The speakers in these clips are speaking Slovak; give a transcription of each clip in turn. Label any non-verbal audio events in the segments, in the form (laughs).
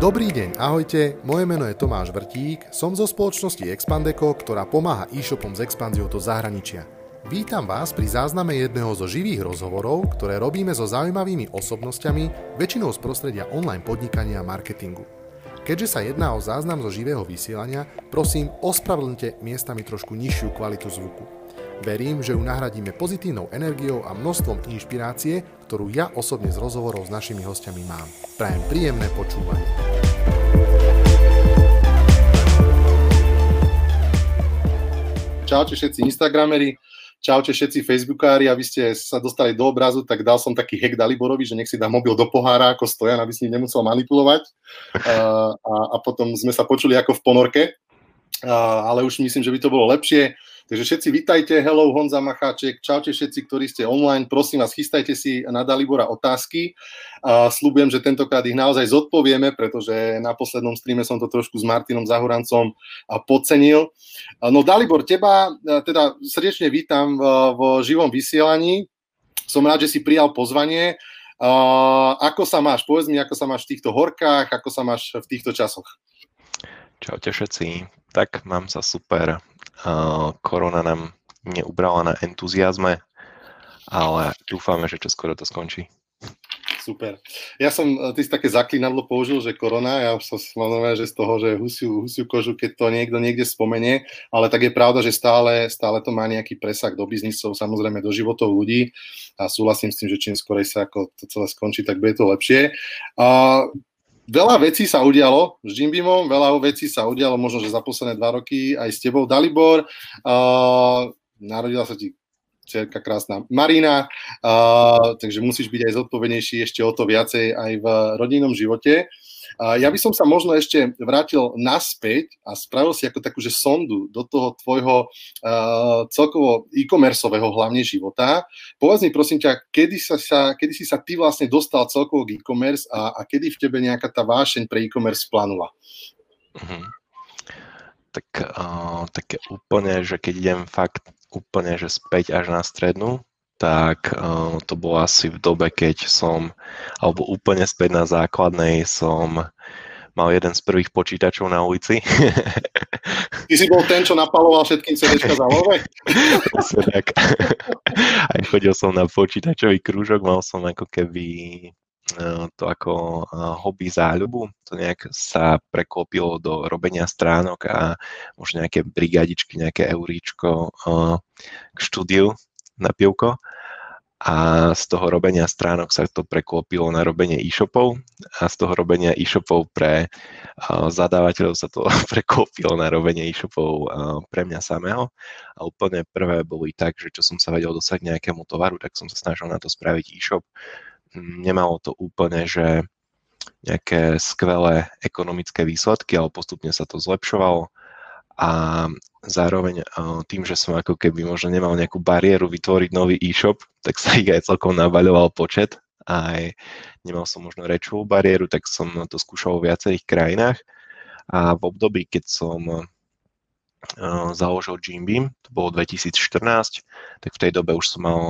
Dobrý deň, ahojte, moje meno je Tomáš Vrtík, som zo spoločnosti Expandeco, ktorá pomáha e-shopom s expanziou do zahraničia. Vítam vás pri zázname jedného zo živých rozhovorov, ktoré robíme so zaujímavými osobnosťami, väčšinou z prostredia online podnikania a marketingu. Keďže sa jedná o záznam zo živého vysielania, prosím, ospravedlňte miestami trošku nižšiu kvalitu zvuku. Verím, že ju nahradíme pozitívnou energiou a množstvom inšpirácie, ktorú ja osobne z rozhovorov s našimi hostiami mám. Prajem príjemné počúvanie. Čaute všetci Instagrameri, čaute všetci Facebookári, aby ste sa dostali do obrazu, tak dal som taký hack Daliborovi, že nech si dá mobil do pohára ako stojan, aby si nemusel manipulovať. A, (laughs) a, a potom sme sa počuli ako v ponorke, a, ale už myslím, že by to bolo lepšie. Takže všetci vítajte, hello Honza Macháček, čaute všetci, ktorí ste online, prosím vás, chystajte si na Dalibora otázky. A slúbujem, že tentokrát ich naozaj zodpovieme, pretože na poslednom streame som to trošku s Martinom Zahurancom podcenil. No Dalibor, teba teda srdečne vítam v, živom vysielaní. Som rád, že si prijal pozvanie. Ako sa máš? Povedz mi, ako sa máš v týchto horkách, ako sa máš v týchto časoch. Čaute všetci. Tak mám sa super korona nám neubrala na entuziasme, ale dúfame, že čoskoro to skončí. Super. Ja som, e, ty si také zaklinadlo použil, že korona, ja som samozrejme, že z toho, že husiu, husiu kožu, keď to niekto niekde spomenie, ale tak je pravda, že stále, stále to má nejaký presah do biznisov, samozrejme do životov ľudí a súhlasím s tým, že čím skorej sa ako to celé skončí, tak bude to lepšie. A veľa vecí sa udialo s Jimbimom, veľa vecí sa udialo možno, že za posledné dva roky aj s tebou. Dalibor, uh, narodila sa ti cerka krásna Marina, uh, takže musíš byť aj zodpovednejší ešte o to viacej aj v rodinnom živote. Ja by som sa možno ešte vrátil naspäť a spravil si ako takú, sondu do toho tvojho uh, celkovo e-commerceového hlavne života. Povedz mi prosím ťa, kedy, sa, sa, kedy si sa ty vlastne dostal celkovo k e-commerce a, a kedy v tebe nejaká tá vášeň pre e-commerce planula? Uh-huh. Tak, uh, tak úplne, že keď idem fakt úplne, že späť až na strednú, tak uh, to bolo asi v dobe, keď som, alebo úplne späť na základnej som mal jeden z prvých počítačov na ulici. (laughs) Ty si bol ten, čo napaloval všetkým CDčka za love? (laughs) tak. (laughs) Aj chodil som na počítačový krúžok, mal som ako keby uh, to ako uh, hobby záľubu. To nejak sa preklopilo do robenia stránok a možno nejaké brigadičky, nejaké euríčko k štúdiu na pivko. A z toho robenia stránok sa to preklopilo na robenie e-shopov. A z toho robenia e-shopov pre zadávateľov sa to (laughs) preklopilo na robenie e-shopov pre mňa samého. A úplne prvé boli tak, že čo som sa vedel dosať nejakému tovaru, tak som sa snažil na to spraviť e-shop. Nemalo to úplne, že nejaké skvelé ekonomické výsledky, ale postupne sa to zlepšovalo a zároveň tým, že som ako keby možno nemal nejakú bariéru vytvoriť nový e-shop, tak sa ich aj celkom nabaľoval počet. Aj nemal som možno rečovú bariéru, tak som to skúšal v viacerých krajinách. A v období, keď som založil Jimbeam, to bolo 2014, tak v tej dobe už som mal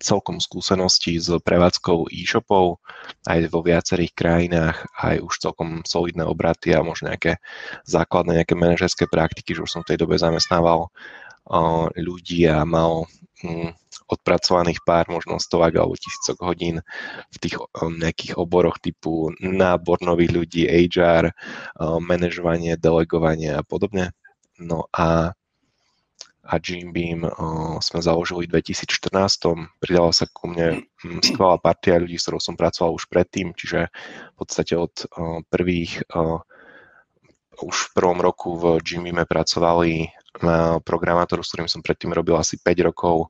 celkom skúsenosti s prevádzkou e-shopov aj vo viacerých krajinách, aj už celkom solidné obraty a možno nejaké základné nejaké manažerské praktiky, že už som v tej dobe zamestnával ľudí a mal hm, odpracovaných pár možno stovák alebo tisícok hodín v tých nejakých oboroch typu nábor nových ľudí, HR, manažovanie, delegovanie a podobne. No a a Jim Beam uh, sme založili v 2014. Pridala sa ku mne um, skvelá partia ľudí, s ktorou som pracoval už predtým, čiže v podstate od uh, prvých uh, už v prvom roku v Jim Beame pracovali programátor, s ktorým som predtým robil asi 5 rokov.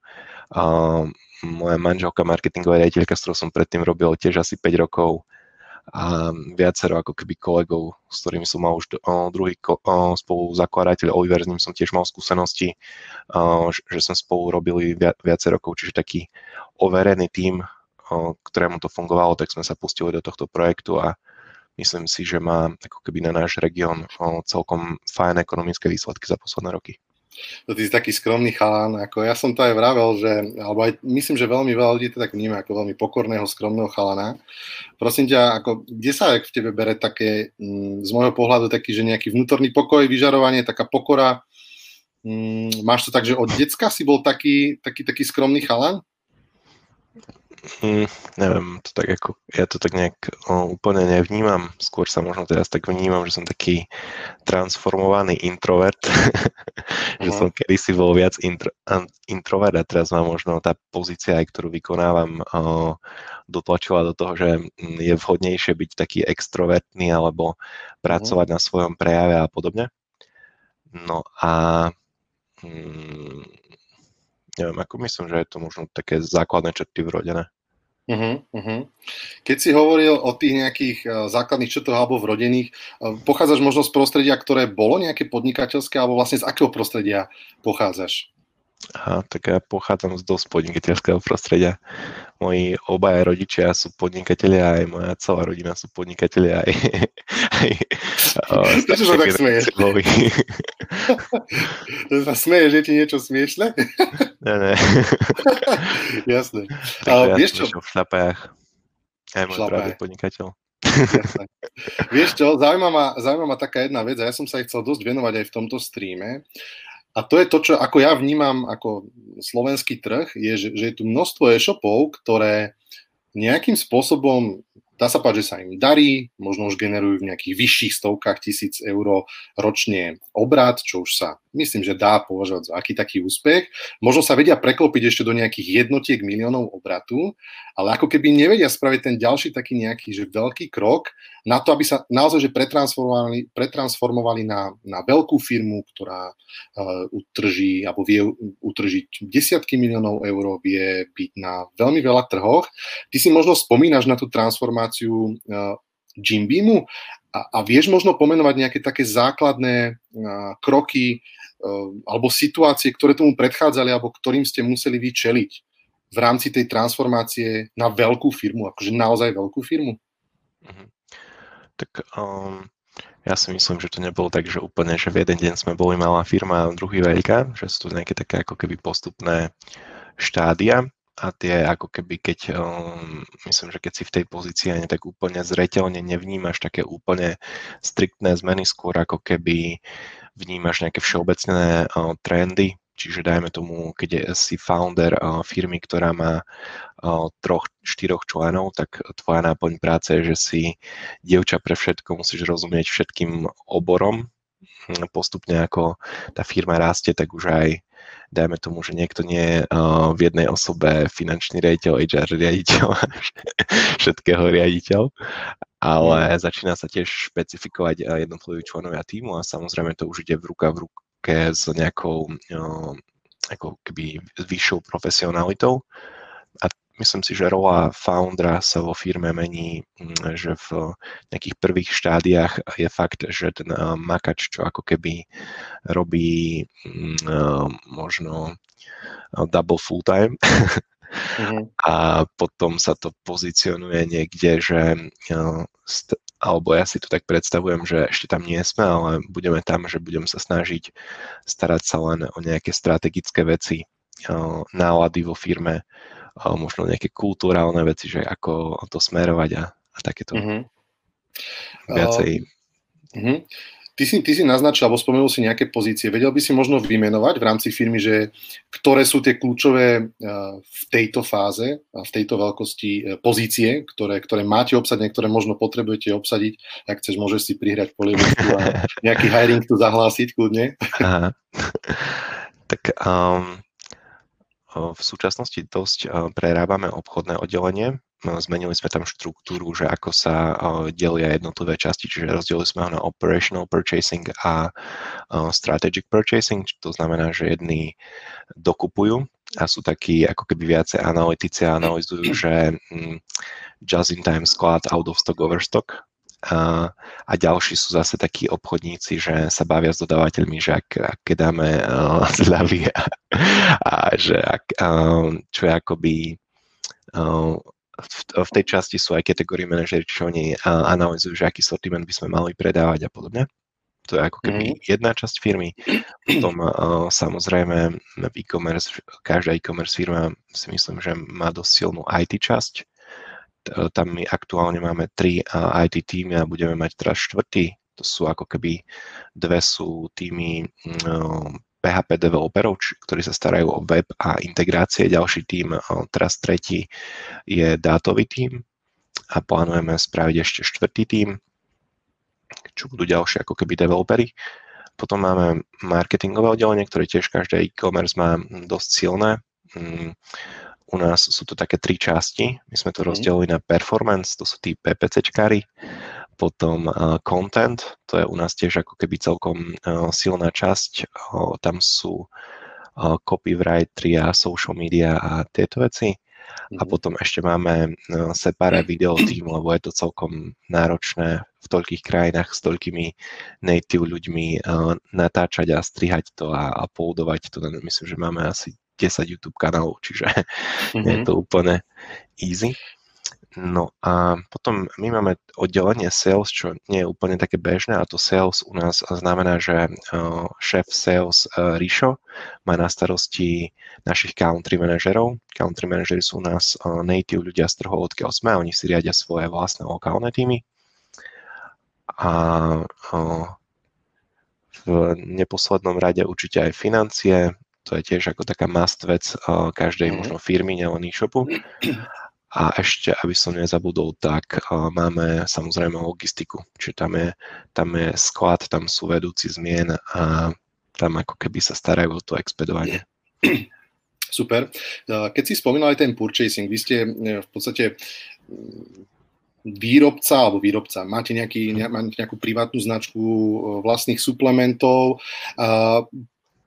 Moja manželka marketingová riaditeľka, s ktorou som predtým robil tiež asi 5 rokov a viacero ako keby kolegov, s ktorými som mal už druhý spolu zakladateľ Oliver, s ním som tiež mal skúsenosti, že, sme spolu robili viac, rokov, čiže taký overený tím, ktorému to fungovalo, tak sme sa pustili do tohto projektu a myslím si, že má ako keby na náš región celkom fajn ekonomické výsledky za posledné roky. To ty si taký skromný chalán, ako ja som to aj vravel, že, alebo aj myslím, že veľmi veľa ľudí to tak vníma ako veľmi pokorného, skromného chalana. Prosím ťa, ako, kde sa v tebe bere také, mm, z môjho pohľadu, taký, že nejaký vnútorný pokoj, vyžarovanie, taká pokora, mm, máš to tak, že od decka si bol taký, taký, taký skromný chalan? Mm, neviem, to tak ako, ja to tak nejak o, úplne nevnímam. Skôr sa možno teraz tak vnímam, že som taký transformovaný introvert, uh-huh. (laughs) že som kedysi bol viac intro, introvert a teraz mám možno tá pozícia, aj ktorú vykonávam, o, dotlačila do toho, že mm, je vhodnejšie byť taký extrovertný alebo pracovať uh-huh. na svojom prejave a podobne. No a mm, neviem, ako myslím, že je to možno také základné črty vrodené. Uh-huh, uh-huh. Keď si hovoril o tých nejakých uh, základných črtoch alebo vrodených, uh, pochádzaš možno z prostredia, ktoré bolo nejaké podnikateľské, alebo vlastne z akého prostredia pochádzaš? Aha, tak ja pochádzam z dosť podnikateľského prostredia. Moji obaja rodičia sú podnikatelia, aj moja celá rodina sú podnikatelia, aj, aj (laughs) Prečo sa tak smeje? (laughs) to sa smeje, že ti niečo smiešne? (laughs) ne, ne. Jasné. Ale ja vieš čo? V šlapajách. Aj môj je podnikateľ. Vieš čo, zaujímavá, zaujímavá taká jedna vec a ja som sa aj chcel dosť venovať aj v tomto streame a to je to, čo ako ja vnímam ako slovenský trh, je, že, že je tu množstvo e-shopov, ktoré nejakým spôsobom Dá sa páť, že sa im darí, možno už generujú v nejakých vyšších stovkách tisíc eur ročne obrad, čo už sa myslím, že dá považovať za aký taký úspech. Možno sa vedia preklopiť ešte do nejakých jednotiek miliónov obratu, ale ako keby nevedia spraviť ten ďalší taký nejaký že veľký krok na to, aby sa naozaj že pretransformovali, pretransformovali na, na veľkú firmu, ktorá uh, utrží alebo vie utržiť desiatky miliónov eur, vie byť na veľmi veľa trhoch. Ty si možno spomínaš na tú transformáciu uh, Jim Beamu a, a vieš možno pomenovať nejaké také základné uh, kroky uh, alebo situácie, ktoré tomu predchádzali alebo ktorým ste museli vyčeliť v rámci tej transformácie na veľkú firmu, akože naozaj veľkú firmu? Mm-hmm. Tak um, ja si myslím, že to nebolo tak, že úplne, že v jeden deň sme boli malá firma a druhý veľká, že sú to nejaké také ako keby postupné štádia a tie ako keby, keď um, myslím, že keď si v tej pozícii ani tak úplne zreteľne nevnímaš také úplne striktné zmeny, skôr ako keby vnímaš nejaké všeobecné uh, trendy, čiže dajme tomu, keď si founder uh, firmy, ktorá má uh, troch, štyroch členov, tak tvoja náplň práce je, že si dievča pre všetko, musíš rozumieť všetkým oborom, hm, postupne ako tá firma rastie, tak už aj dajme tomu, že niekto nie je uh, v jednej osobe finančný riaditeľ, HR riaditeľ, (laughs) všetkého riaditeľ, ale mm. začína sa tiež špecifikovať uh, jednotliví členovia týmu a samozrejme to už ide v ruka v ruke s nejakou uh, ako keby vyššou profesionalitou. A myslím si, že rola foundera sa vo firme mení, mm, že v nejakých prvých štádiách je fakt, že ten eh, makač, čo ako keby robí mm, eh, možno eh, double full time, mm-hmm. (laughs) a potom sa to pozicionuje niekde, že alebo ja si to tak predstavujem, že ešte tam nie sme, ale budeme tam, že budem sa snažiť starať sa len o nejaké strategické veci, nálady vo firme, možno nejaké kulturálne veci, že ako to smerovať a, a takéto mm-hmm. viacej. Uh-huh. Ty si, ty si naznačil, alebo spomenul si nejaké pozície. Vedel by si možno vymenovať v rámci firmy, že ktoré sú tie kľúčové v tejto fáze, v tejto veľkosti pozície, ktoré, ktoré máte obsadiť, ktoré možno potrebujete obsadiť. Ak chceš, môžeš si prihrať polievku a (laughs) nejaký hiring tu zahlásiť kľudne. Aha. tak um, v súčasnosti dosť prerábame obchodné oddelenie. Zmenili sme tam štruktúru, že ako sa delia jednotlivé časti, čiže rozdelili sme ho na operational purchasing a strategic purchasing, to znamená, že jedni dokupujú a sú takí ako keby viacej analytici a analyzujú, že mm, just in time sklad out of stock overstock, a, a ďalší sú zase takí obchodníci, že sa bavia s dodávateľmi, že ak, ak keď dáme uh, zľavy a, a že ak, uh, čo je akoby uh, v, v tej časti sú aj kategórie manažeri, čo oni uh, analýzujú, že aký sortiment by sme mali predávať a podobne. to je ako keby mm. jedna časť firmy. Potom uh, samozrejme v e-commerce, každá e-commerce firma si myslím, že má dosť silnú IT časť. Tam my aktuálne máme tri IT týmy a budeme mať teraz štvrtý. To sú ako keby dve sú týmy PHP developerov, ktorí sa starajú o web a integrácie. Ďalší tým, teraz tretí, je dátový tým a plánujeme spraviť ešte štvrtý tým, čo budú ďalšie ako keby developery. Potom máme marketingové oddelenie, ktoré tiež každé e-commerce má dosť silné. Mm, u nás sú to také tri časti. My sme to mhm. rozdelili na performance, to sú tí PPCčkári, potom content, to je u nás tiež ako keby celkom silná časť. Tam sú copywriteri a social media a tieto veci. A mhm. potom ešte máme separé video tým, lebo je to celkom náročné v toľkých krajinách s toľkými native ľuďmi natáčať a strihať to a, a poudovať to. Myslím, že máme asi 10 YouTube kanálov, čiže (laughs) mm-hmm. je to úplne easy. No a potom my máme oddelenie sales, čo nie je úplne také bežné a to sales u nás znamená, že šéf sales Rišo má na starosti našich country manažerov. Country manažery sú u nás native ľudia z trhov, odkiaľ sme, oni si riadia svoje vlastné lokálne týmy. A v neposlednom rade určite aj financie, to je tiež ako taká must vec každej mm. možno firmy, nielen e-shopu. A ešte, aby som nezabudol, tak máme samozrejme logistiku. Čiže tam je, tam je sklad, tam sú vedúci zmien a tam ako keby sa starajú o to expedovanie. (clears throat) Super. Keď si spomínal aj ten purchasing, vy ste v podstate mm, výrobca alebo výrobca, máte, nejaký, mhm. máte nejakú privátnu značku vlastných suplementov.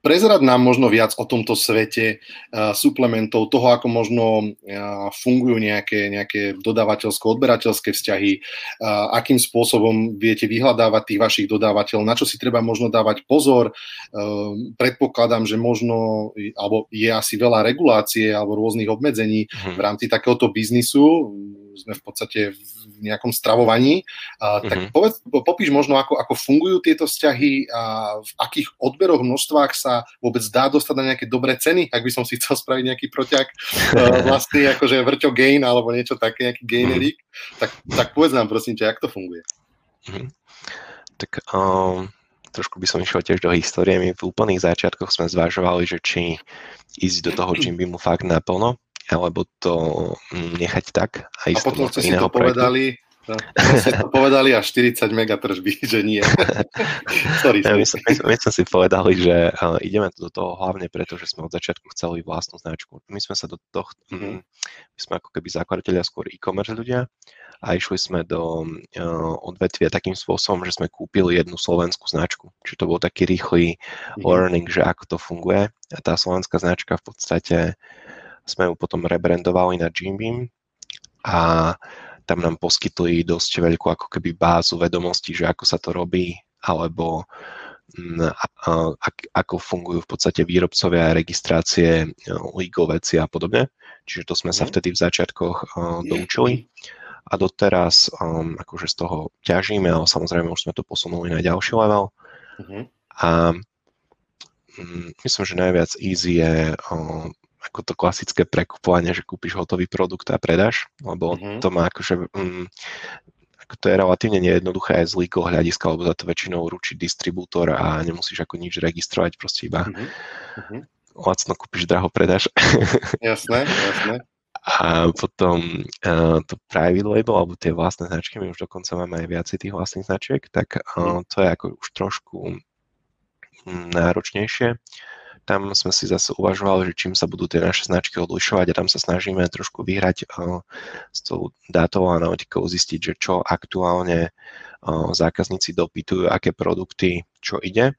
Prezrad nám možno viac o tomto svete uh, suplementov, toho, ako možno uh, fungujú nejaké, nejaké dodávateľsko-odberateľské vzťahy, uh, akým spôsobom viete vyhľadávať tých vašich dodávateľov, na čo si treba možno dávať pozor. Uh, predpokladám, že možno, alebo je asi veľa regulácie alebo rôznych obmedzení v mhm. rámci takéhoto biznisu sme v podstate v nejakom stravovaní. A, tak mm-hmm. povedz, popíš možno, ako, ako fungujú tieto vzťahy a v akých odberoch, množstvách sa vôbec dá dostať na nejaké dobré ceny, ak by som si chcel spraviť nejaký proťak (laughs) vlastný, akože vrťo gain alebo niečo také, nejaký gainerík, mm-hmm. tak, tak povedz nám prosím ťa, jak to funguje. Mm-hmm. Tak um, trošku by som išiel tiež do histórie. My v úplných začiatkoch sme zvažovali, že či ísť do toho mu fakt naplno, alebo to mm, nechať tak a a potom ste si to povedali, No, to povedali až 40 mega tržby, (laughs) že nie. (laughs) Sorry, my, sme, my, sme si povedali, že uh, ideme do toho hlavne preto, že sme od začiatku chceli vlastnú značku. My sme sa do toho, mm-hmm. my sme ako keby zakladatelia skôr e-commerce ľudia a išli sme do uh, odvetvia takým spôsobom, že sme kúpili jednu slovenskú značku. Čiže to bol taký rýchly mm-hmm. learning, že ako to funguje. A tá slovenská značka v podstate sme ju potom rebrandovali na Jim Beam a tam nám poskytli dosť veľkú ako keby bázu vedomostí, že ako sa to robí, alebo mm, ako fungujú v podstate výrobcovia registrácie legal veci a podobne. Čiže to sme sa mhm. vtedy v začiatkoch doučili a doteraz um, akože z toho ťažíme, ale samozrejme už sme to posunuli na ďalší level. Uh-huh. A um, myslím, že najviac easy je um, ako to klasické prekupovanie, že kúpiš hotový produkt a predáš, lebo mm-hmm. to má akože mm, ako to je relatívne nejednoduché aj z legal hľadiska, lebo za to väčšinou ručí distribútor a nemusíš ako nič registrovať, proste iba mm-hmm. lacno kúpiš, draho predáš. (laughs) Jasné, jasné. A potom uh, to private label, alebo tie vlastné značky, my už dokonca máme aj viacej tých vlastných značiek, tak uh, to je ako už trošku mm, náročnejšie tam sme si zase uvažovali, že čím sa budú tie naše značky odlišovať a tam sa snažíme trošku vyhrať uh, s tou dátovou analytikou, zistiť, že čo aktuálne uh, zákazníci dopytujú, aké produkty, čo ide.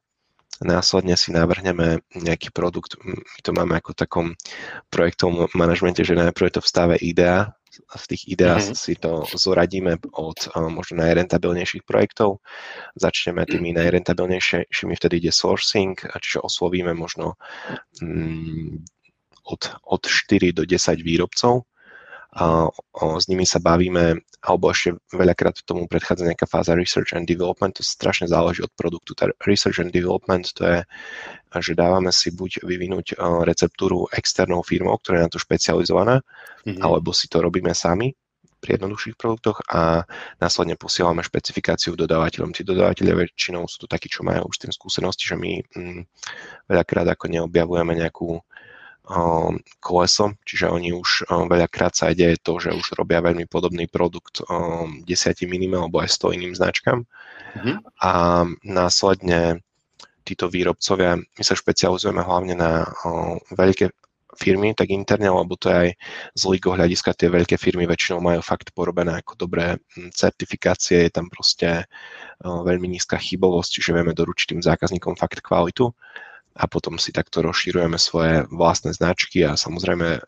Následne si navrhneme nejaký produkt, my to máme ako takom projektovom manažmente, že najprv je to v stave idea, v tých ideách mm-hmm. si to zoradíme od uh, možno najrentabilnejších projektov. Začneme tými najrentabilnejšími, vtedy ide sourcing, čiže oslovíme možno mm, od, od 4 do 10 výrobcov a, o, s nimi sa bavíme, alebo ešte veľakrát tomu predchádza nejaká fáza research and development, to strašne záleží od produktu. Tá research and development to je, že dávame si buď vyvinúť receptúru externou firmou, ktorá je na to špecializovaná, mm-hmm. alebo si to robíme sami pri jednoduchších produktoch a následne posielame špecifikáciu dodávateľom. Tí dodávateľia väčšinou sú to takí, čo majú už tým skúsenosti, že my mm, veľakrát ako neobjavujeme nejakú koleso, čiže oni už um, veľakrát sa ide to, že už robia veľmi podobný produkt um, desiatim iným alebo aj sto iným značkám mm-hmm. a následne títo výrobcovia, my sa špecializujeme hlavne na um, veľké firmy, tak interne, lebo to je aj z lígo hľadiska, tie veľké firmy väčšinou majú fakt porobené ako dobré certifikácie, je tam proste veľmi nízka chybovosť, čiže vieme doručiť tým zákazníkom fakt kvalitu a potom si takto rozšírujeme svoje vlastné značky a samozrejme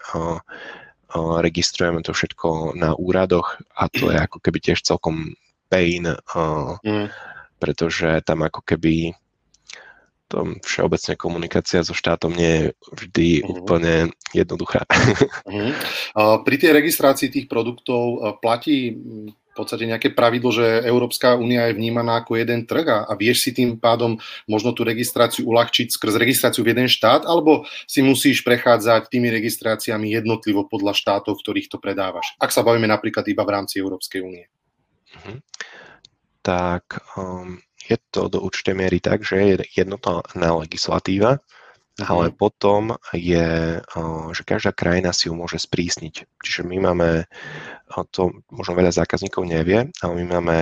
registrujeme to všetko na úradoch a to je ako keby tiež celkom pain, mm. pretože tam ako keby to všeobecne komunikácia so štátom nie je vždy uh-huh. úplne jednoduchá. Uh-huh. (laughs) Pri tej registrácii tých produktov platí v podstate nejaké pravidlo, že Európska únia je vnímaná ako jeden trh a, a vieš si tým pádom možno tú registráciu uľahčiť skrz registráciu v jeden štát, alebo si musíš prechádzať tými registráciami jednotlivo podľa štátov, v ktorých to predávaš. Ak sa bavíme napríklad iba v rámci Európskej únie. Uh-huh. Tak um, je to do určitej miery tak, že je jednotná legislatíva, mm-hmm. ale potom je, že každá krajina si ju môže sprísniť. Čiže my máme, to možno veľa zákazníkov nevie, ale my máme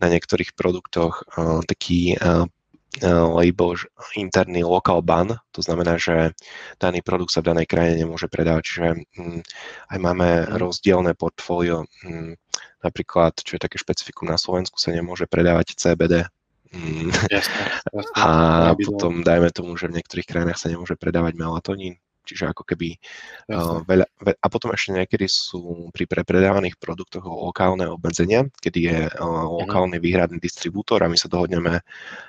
na niektorých produktoch taký label interný local ban, to znamená, že daný produkt sa v danej krajine nemôže predávať, čiže mm, aj máme mm. rozdielne portfólio, mm, napríklad, čo je také špecifikum na Slovensku, sa nemôže predávať CBD. Jasne, jasne. A potom dajme tomu, že v niektorých krajinách sa nemôže predávať melatonín, čiže ako keby uh, veľa, veľa, a potom ešte niekedy sú pri prepredávaných produktoch lokálne obmedzenia, kedy je uh, lokálny výhradný distribútor a my sa dohodneme,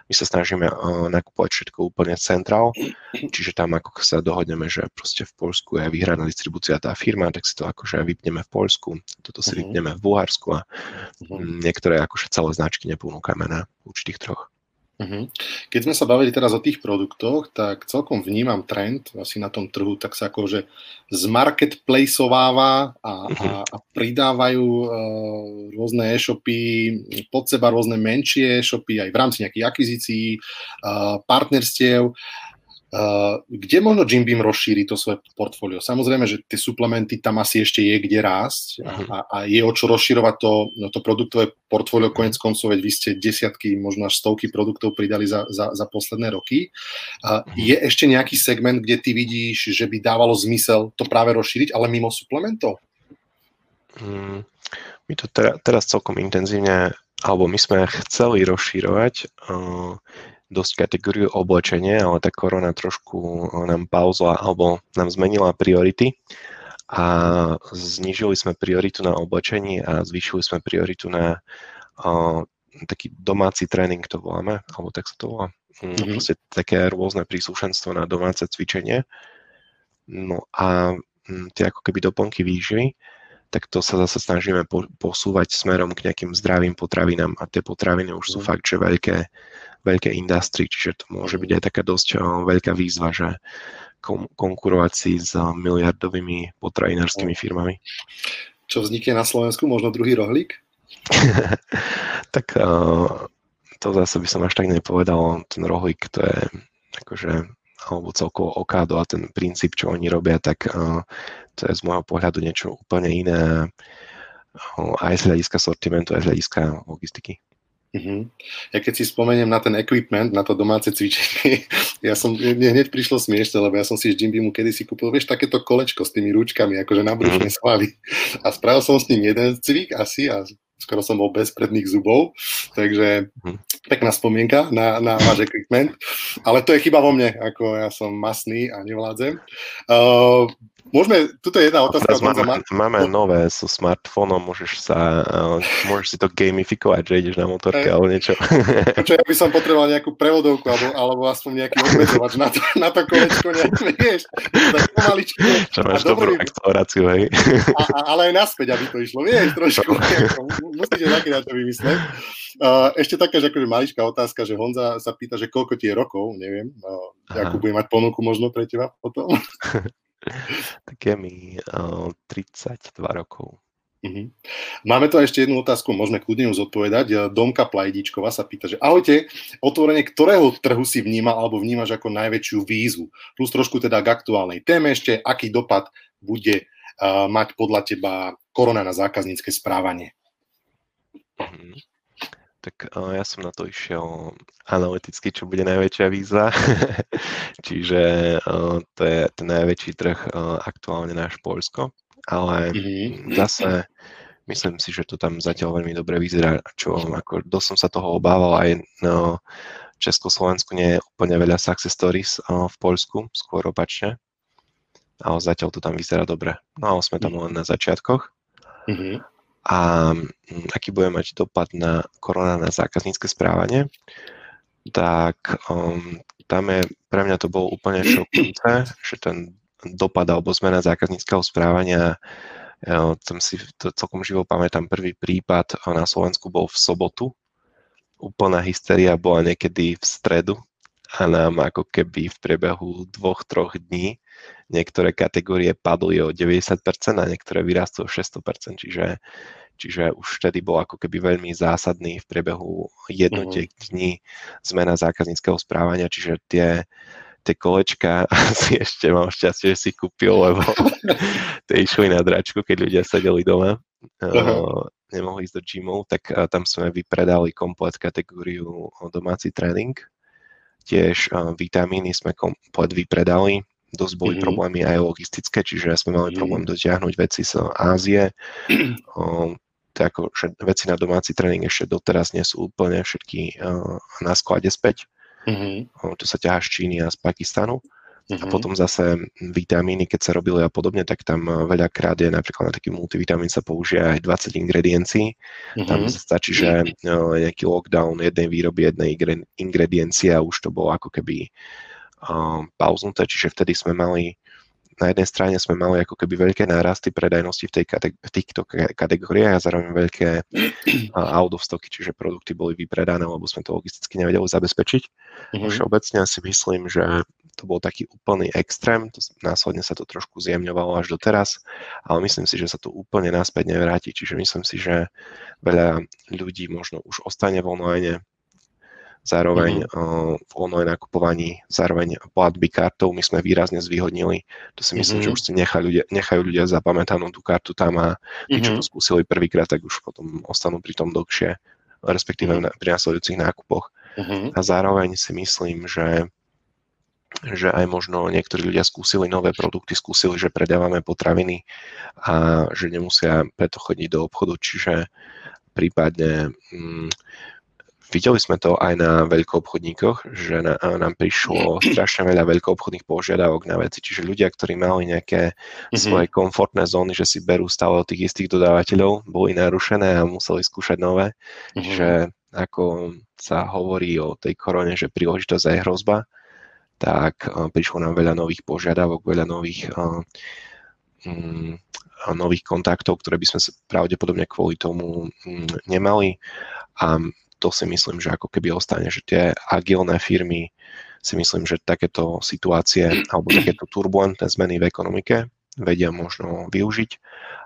my sa snažíme uh, nakupovať všetko úplne centrál, čiže tam ako sa dohodneme, že proste v Polsku je výhradná distribúcia tá firma, tak si to akože vypneme v Polsku, toto si uh-huh. vypneme v Bulharsku a uh-huh. niektoré akože celé značky neponúkame na určitých troch. Mhm. Keď sme sa bavili teraz o tých produktoch, tak celkom vnímam trend asi na tom trhu, tak sa akože zmarketplaceováva a, a, mhm. a pridávajú uh, rôzne e-shopy pod seba, rôzne menšie e-shopy aj v rámci nejakých akvizícií, uh, partnerstiev. Uh, kde možno Jim Beam rozšíri to svoje portfólio? Samozrejme, že tie suplementy tam asi ešte je kde rásť a, mhm. a, a je o čo rozširovať to, no, to produktové portfólio konec koncov, veď vy ste desiatky, možno až stovky produktov pridali za, za, za posledné roky. Uh, je ešte nejaký segment, kde ty vidíš, že by dávalo zmysel to práve rozšíriť, ale mimo suplementov? Hmm, my to teraz, teraz celkom intenzívne, alebo my sme chceli rozširovať uh, dosť kategóriu oblečenie, ale tá korona trošku nám pauzla alebo nám zmenila priority a znížili sme prioritu na oblečení a zvýšili sme prioritu na uh, taký domáci tréning to voláme, alebo tak sa to volá. Mm-hmm. Proste také rôzne príslušenstvo na domáce cvičenie. No a tie ako keby doplnky výživy, tak to sa zase snažíme po, posúvať smerom k nejakým zdravým potravinám a tie potraviny už sú mm. fakt, že veľké, veľké industry, čiže to môže byť aj taká dosť veľká výzva, že konkurovať si s miliardovými potravinárskymi firmami. Čo vznikne na Slovensku? Možno druhý rohlík? (laughs) tak to zase by som až tak nepovedal. Ten rohlík to je akože alebo celkovo okádo a ten princíp, čo oni robia, tak uh, to je z môjho pohľadu niečo úplne iné aj z hľadiska sortimentu, aj z hľadiska logistiky. Uh-huh. Ja keď si spomeniem na ten equipment, na to domáce cvičenie, (laughs) ja som, mne hneď prišlo smiešne, lebo ja som si z Jimbimu kedysi kúpil, vieš, takéto kolečko s tými rúčkami, akože na brušnej uh-huh. svaly. A spravil som s ním jeden cvik asi a skoro som bol bez predných zubov, takže hm. pekná spomienka na, na váš equipment, ale to je chyba vo mne, ako ja som masný a nevládzem. Uh, Môžeme, tuto je jedna otázka. Máme, má... máme nové, so smartfónom môžeš sa, uh, môžeš si to gamifikovať, že ideš na motorke alebo niečo. (laughs) Čo, ja by som potreboval nejakú prevodovku alebo, alebo aspoň nejaký obmedzovač na to, na to kolečko, nejak, (laughs) vieš, tak pomaličky. Čo máš dobrú akceleráciu, hej. A, a, ale aj naspäť, aby to išlo, vieš, trošku. (laughs) musíte taký na to vymysleť. Uh, ešte taká, že akože maličká otázka, že Honza sa pýta, že koľko ti je rokov, neviem, uh, akú bude mať ponuku možno pre teba potom. Tak je mi uh, 32 rokov. Uh-huh. Máme tu ešte jednu otázku, môžeme kľudne ju zodpovedať. Domka Plajdičková sa pýta, že ahojte, otvorenie ktorého trhu si vníma alebo vnímaš ako najväčšiu výzvu? Plus trošku teda k aktuálnej téme ešte, aký dopad bude uh, mať podľa teba korona na zákaznícke správanie? Tak uh, ja som na to išiel analyticky, čo bude najväčšia výzva. (laughs) Čiže uh, to je ten najväčší trh uh, aktuálne náš Polsko. Ale mm-hmm. zase myslím si, že to tam zatiaľ veľmi dobre vyzerá, čo ako dosť som sa toho obával aj no, Československu nie je úplne veľa success stories v Polsku, skôr opačne. Ale zatiaľ to tam vyzerá dobre. No ale sme tam mhm. len na začiatkoch. Mm-hmm a mm, aký bude mať dopad na korona na zákaznícke správanie, tak um, tam je, pre mňa to bolo úplne šokujúce, že ten dopad alebo zmena zákazníckého správania, ja, tam si to celkom živo pamätám, prvý prípad na Slovensku bol v sobotu, úplná hysteria bola niekedy v stredu a nám ako keby v priebehu dvoch, troch dní niektoré kategórie padli o 90% a niektoré vyrastú o 600%, čiže, čiže už vtedy bol ako keby veľmi zásadný v priebehu jednotiek mm-hmm. dní zmena zákazníckého správania, čiže tie, tie kolečka (laughs) si ešte mám šťastie, že si kúpil, lebo (laughs) tie išli na dračku, keď ľudia sedeli doma, uh-huh. nemohli ísť do gymov, tak tam sme vypredali komplet kategóriu domáci tréning. Tiež vitamíny sme komplet vypredali, dosť boli mm-hmm. problémy aj logistické, čiže sme mali mm-hmm. problém dotiahnuť veci z Ázie. (clears throat) O, tak ako, že veci na domáci tréning ešte doteraz nie sú úplne všetky uh, na sklade späť. Mm-hmm. O, to sa ťahá z Číny a z Pakistanu. Mm-hmm. A potom zase vitamíny, keď sa robili a podobne, tak tam veľakrát je napríklad na taký multivitamín sa použije aj 20 ingrediencií. Mm-hmm. Tam stačí, že uh, nejaký lockdown jednej výroby, jednej ingrediencii a už to bolo ako keby pauznuté, čiže vtedy sme mali na jednej strane sme mali ako keby veľké nárasty predajnosti v, tej kate- v týchto kategóriách a zároveň veľké out of stocky, čiže produkty boli vypredané, lebo sme to logisticky nevedeli zabezpečiť. Mm-hmm. Všeobecne si myslím, že to bol taký úplný extrém, to, následne sa to trošku zjemňovalo až doteraz, ale myslím si, že sa to úplne naspäť nevráti, čiže myslím si, že veľa ľudí možno už ostane v online, zároveň mm-hmm. v online nakupovaní, zároveň platby kartou my sme výrazne zvýhodnili. To si myslím, mm-hmm. že už si nechajú ľudia, nechajú ľudia zapamätanú tú kartu tam a tí, mm-hmm. čo to skúsili prvýkrát, tak už potom ostanú pri tom dlhšie, respektíve mm-hmm. pri následujúcich nákupoch. Mm-hmm. A zároveň si myslím, že že aj možno niektorí ľudia skúsili nové produkty, skúsili, že predávame potraviny a že nemusia preto chodiť do obchodu, čiže prípadne mm, Videli sme to aj na veľkoobchodníkoch, že na, nám prišlo strašne veľa veľkoobchodných požiadavok na veci, čiže ľudia, ktorí mali nejaké mm-hmm. svoje komfortné zóny, že si berú stále od tých istých dodávateľov, boli narušené a museli skúšať nové. Mm-hmm. Čiže ako sa hovorí o tej korone, že príležitosť aj hrozba, tak prišlo nám veľa nových požiadavok, veľa nových um, nových kontaktov, ktoré by sme pravdepodobne kvôli tomu mm, nemali. A to si myslím, že ako keby ostane, že tie agilné firmy si myslím, že takéto situácie (clears throat) alebo takéto turbulentné zmeny v ekonomike vedia možno využiť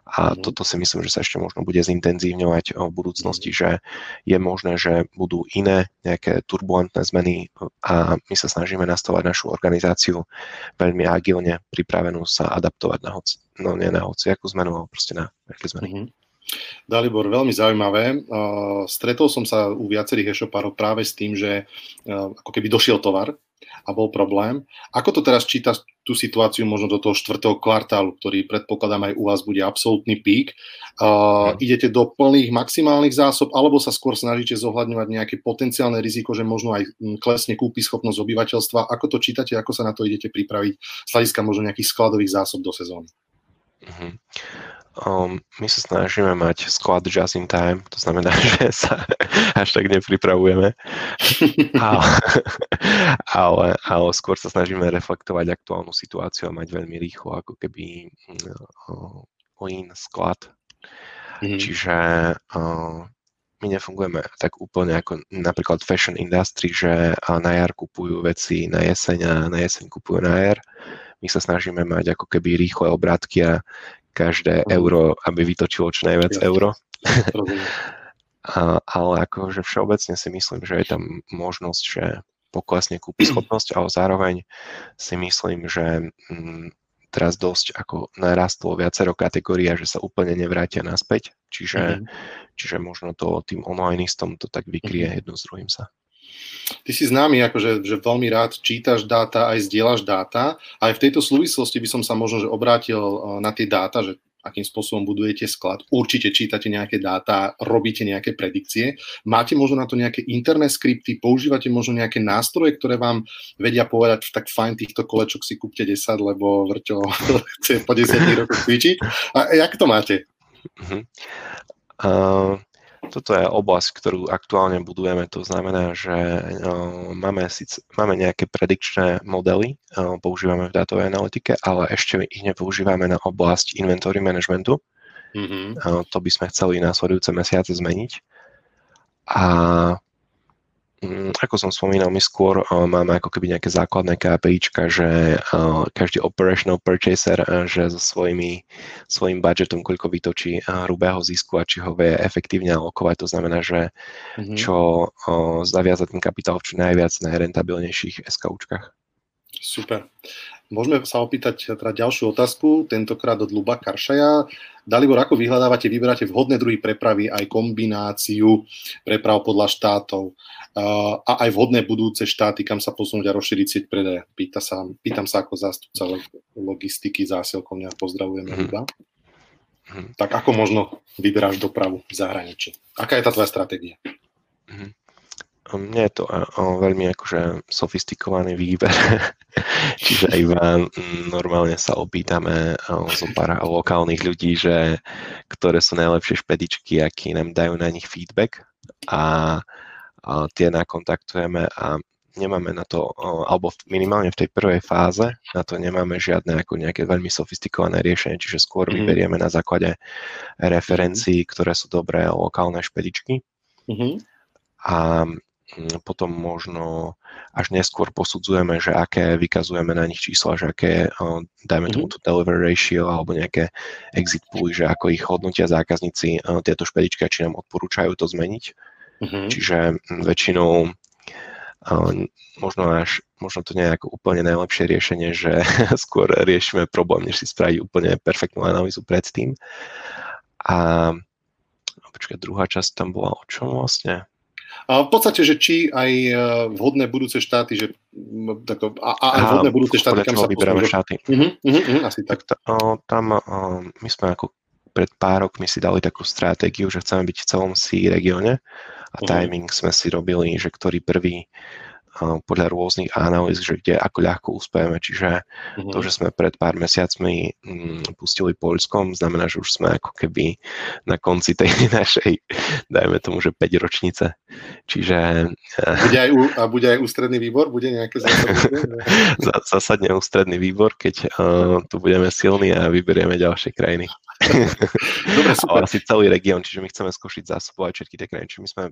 a mm. toto si myslím, že sa ešte možno bude zintenzívňovať v budúcnosti, že je možné, že budú iné nejaké turbulentné zmeny a my sa snažíme nastavať našu organizáciu veľmi agilne, pripravenú sa adaptovať na hoci, no nie na hoci akú zmenu, ale proste na veľké zmeny. Mm-hmm. Dalibor, veľmi zaujímavé. Stretol som sa u viacerých e-shopárov práve s tým, že ako keby došiel tovar a bol problém. Ako to teraz číta tú situáciu možno do toho štvrtého kvartálu, ktorý predpokladám aj u vás bude absolútny pík. Uh, mm. Idete do plných maximálnych zásob, alebo sa skôr snažíte zohľadňovať nejaké potenciálne riziko, že možno aj hm, klesne kúpi schopnosť obyvateľstva. Ako to čítate, ako sa na to idete pripraviť z hľadiska možno nejakých skladových zásob do sezóny? Mm-hmm. Um, my sa snažíme mať sklad just in time, to znamená, (laughs) že sa až tak nepripravujeme, (laughs) ale, ale, ale skôr sa snažíme reflektovať aktuálnu situáciu a mať veľmi rýchlo ako keby uh, lean sklad. Mm-hmm. Čiže uh, my nefungujeme tak úplne ako napríklad fashion industry, že na jar kupujú veci na jeseň a na jeseň kupujú na jar. My sa snažíme mať ako keby rýchle obratky a každé euro, aby vytočilo čo najviac ja. euro. (laughs) a, ale akože všeobecne si myslím, že je tam možnosť, že poklesne kúpi (clears throat) schopnosť, ale zároveň si myslím, že mm, teraz dosť ako narastlo viacero kategórií a že sa úplne nevrátia naspäť. Čiže, mm-hmm. čiže možno to tým onlineistom to tak vykrie mm-hmm. jedno s druhým sa. Ty si známy, akože, že veľmi rád čítaš dáta, aj zdieľaš dáta. Aj v tejto súvislosti by som sa možno že obrátil eh, na tie dáta, že akým spôsobom budujete sklad. Určite čítate nejaké dáta, robíte nejaké predikcie. Máte možno na to nejaké interné skripty, používate možno nejaké nástroje, ktoré vám vedia povedať, tak fajn, týchto kolečok si kúpte 10, lebo Vrťo (laughs) chce po 10 rokoch cvičiť. A jak to máte? Uh-huh. Uh, toto je oblasť, ktorú aktuálne budujeme, to znamená, že máme, síce, máme nejaké predikčné modely, používame v dátovej analytike, ale ešte ich nepoužívame na oblasť inventory managementu. Mm-hmm. To by sme chceli následujúce mesiace zmeniť. A ako som spomínal, my skôr uh, máme ako keby nejaké základné KPIčka, že uh, každý operational purchaser, uh, že so svojimi, svojim budgetom koľko vytočí hrubého zisku a či ho vie efektívne alokovať. To znamená, že mm-hmm. čo zaviaza ten kapitál v čo najviac najrentabilnejších SKUčkách. Super. Môžeme sa opýtať teda ďalšiu otázku, tentokrát od Luba Karšaja. Dalibor, ako vyhľadávate, vyberáte vhodné druhy prepravy, aj kombináciu preprav podľa štátov a aj vhodné budúce štáty, kam sa posunúť a rozšíriť sieť predaja? Pýta sa, pýtam sa ako zástupca logistiky zásielkovňa. Pozdravujeme, mm-hmm. Luba. Mm-hmm. Tak ako možno vyberáš dopravu v zahraničí? Aká je tá tvoja stratégia? Mm-hmm. Nie je to veľmi akože sofistikovaný výber, (laughs) čiže iba mm, normálne sa opýtame zo pár lokálnych ľudí, že ktoré sú najlepšie špedičky, aký nám dajú na nich feedback a tie nakontaktujeme a nemáme na to, alebo minimálne v tej prvej fáze, na to nemáme žiadne ako nejaké veľmi sofistikované riešenie, čiže skôr mm. vyberieme na základe referencií, ktoré sú dobré lokálne špedičky. Mm-hmm. A potom možno až neskôr posudzujeme, že aké vykazujeme na nich čísla, že aké, dajme tomu mhm. to delivery ratio alebo nejaké exit pooly, že ako ich hodnotia zákazníci tieto špedičky či nám odporúčajú to zmeniť. Uh-huh. Čiže hm, väčšinou možno až, možno to nie je ako úplne najlepšie riešenie, že (laughs) skôr riešime problém, než si spraviť úplne perfektnú analýzu predtým. A počkaj, druhá časť tam bola o čom vlastne? A v podstate, že či aj e, vhodné budúce štáty, že tako, a, a aj vhodné budúce štáty, kam sa vyberáme štáty. Uh-huh, uh-huh, asi tak. tak o, tam o, my sme ako pred pár rokmi si dali takú stratégiu, že chceme byť v celom si regióne a uh-huh. timing sme si robili, že ktorý prvý podľa rôznych analýz, že kde ako ľahko uspejeme. Čiže uh-huh. to, že sme pred pár mesiacmi mm, pustili Polskom, znamená, že už sme ako keby na konci tej (laughs) našej, dajme tomu, že 5 ročnice. Čiže... Bude aj, a bude aj ústredný výbor? Bude nejaké zásadné? (laughs) Zásadne ústredný výbor, keď uh, tu budeme silní a vyberieme ďalšie krajiny. (laughs) Dobre, super. Asi celý región, čiže my chceme skošiť zásobovať všetky tie krajiny. Čiže my sme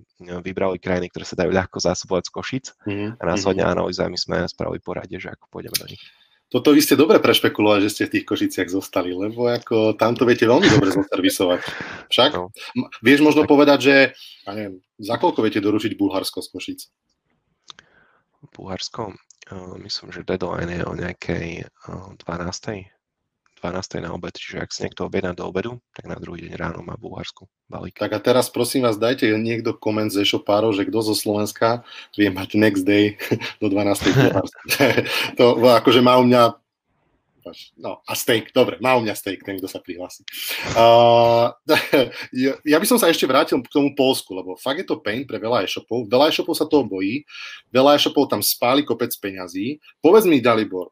vybrali krajiny, ktoré sa dajú ľahko zásobovať z Košic mm-hmm. A následne mm-hmm. analýzami sme spravili poradie, že ako pôjdeme do nich. Toto vy ste dobre prešpekulovali, že ste v tých Košiciach zostali, lebo ako tam to viete veľmi dobre zaservisovať. Však? No. Vieš možno tak. povedať, že ja neviem, za koľko viete doručiť Bulharsko z Košic? Bulharsko? Uh, myslím, že deadline je o nejakej uh, 12. 12. na obed, čiže ak si niekto objedná do obedu, tak na druhý deň ráno má Bulharsku balík. Tak a teraz prosím vás, dajte niekto koment z e-shopárov, že kto zo Slovenska vie mať next day (laughs) do 12. Bulharsku. (laughs) to akože má u mňa. No a steak, dobre, má u mňa steak, ten, kto sa prihlási. Uh, (laughs) ja by som sa ešte vrátil k tomu Polsku, lebo fakt je to pain pre veľa e-shopov. Veľa e-shopov sa toho bojí, veľa e-shopov tam spáli kopec peňazí. Povedz mi, Dalibor,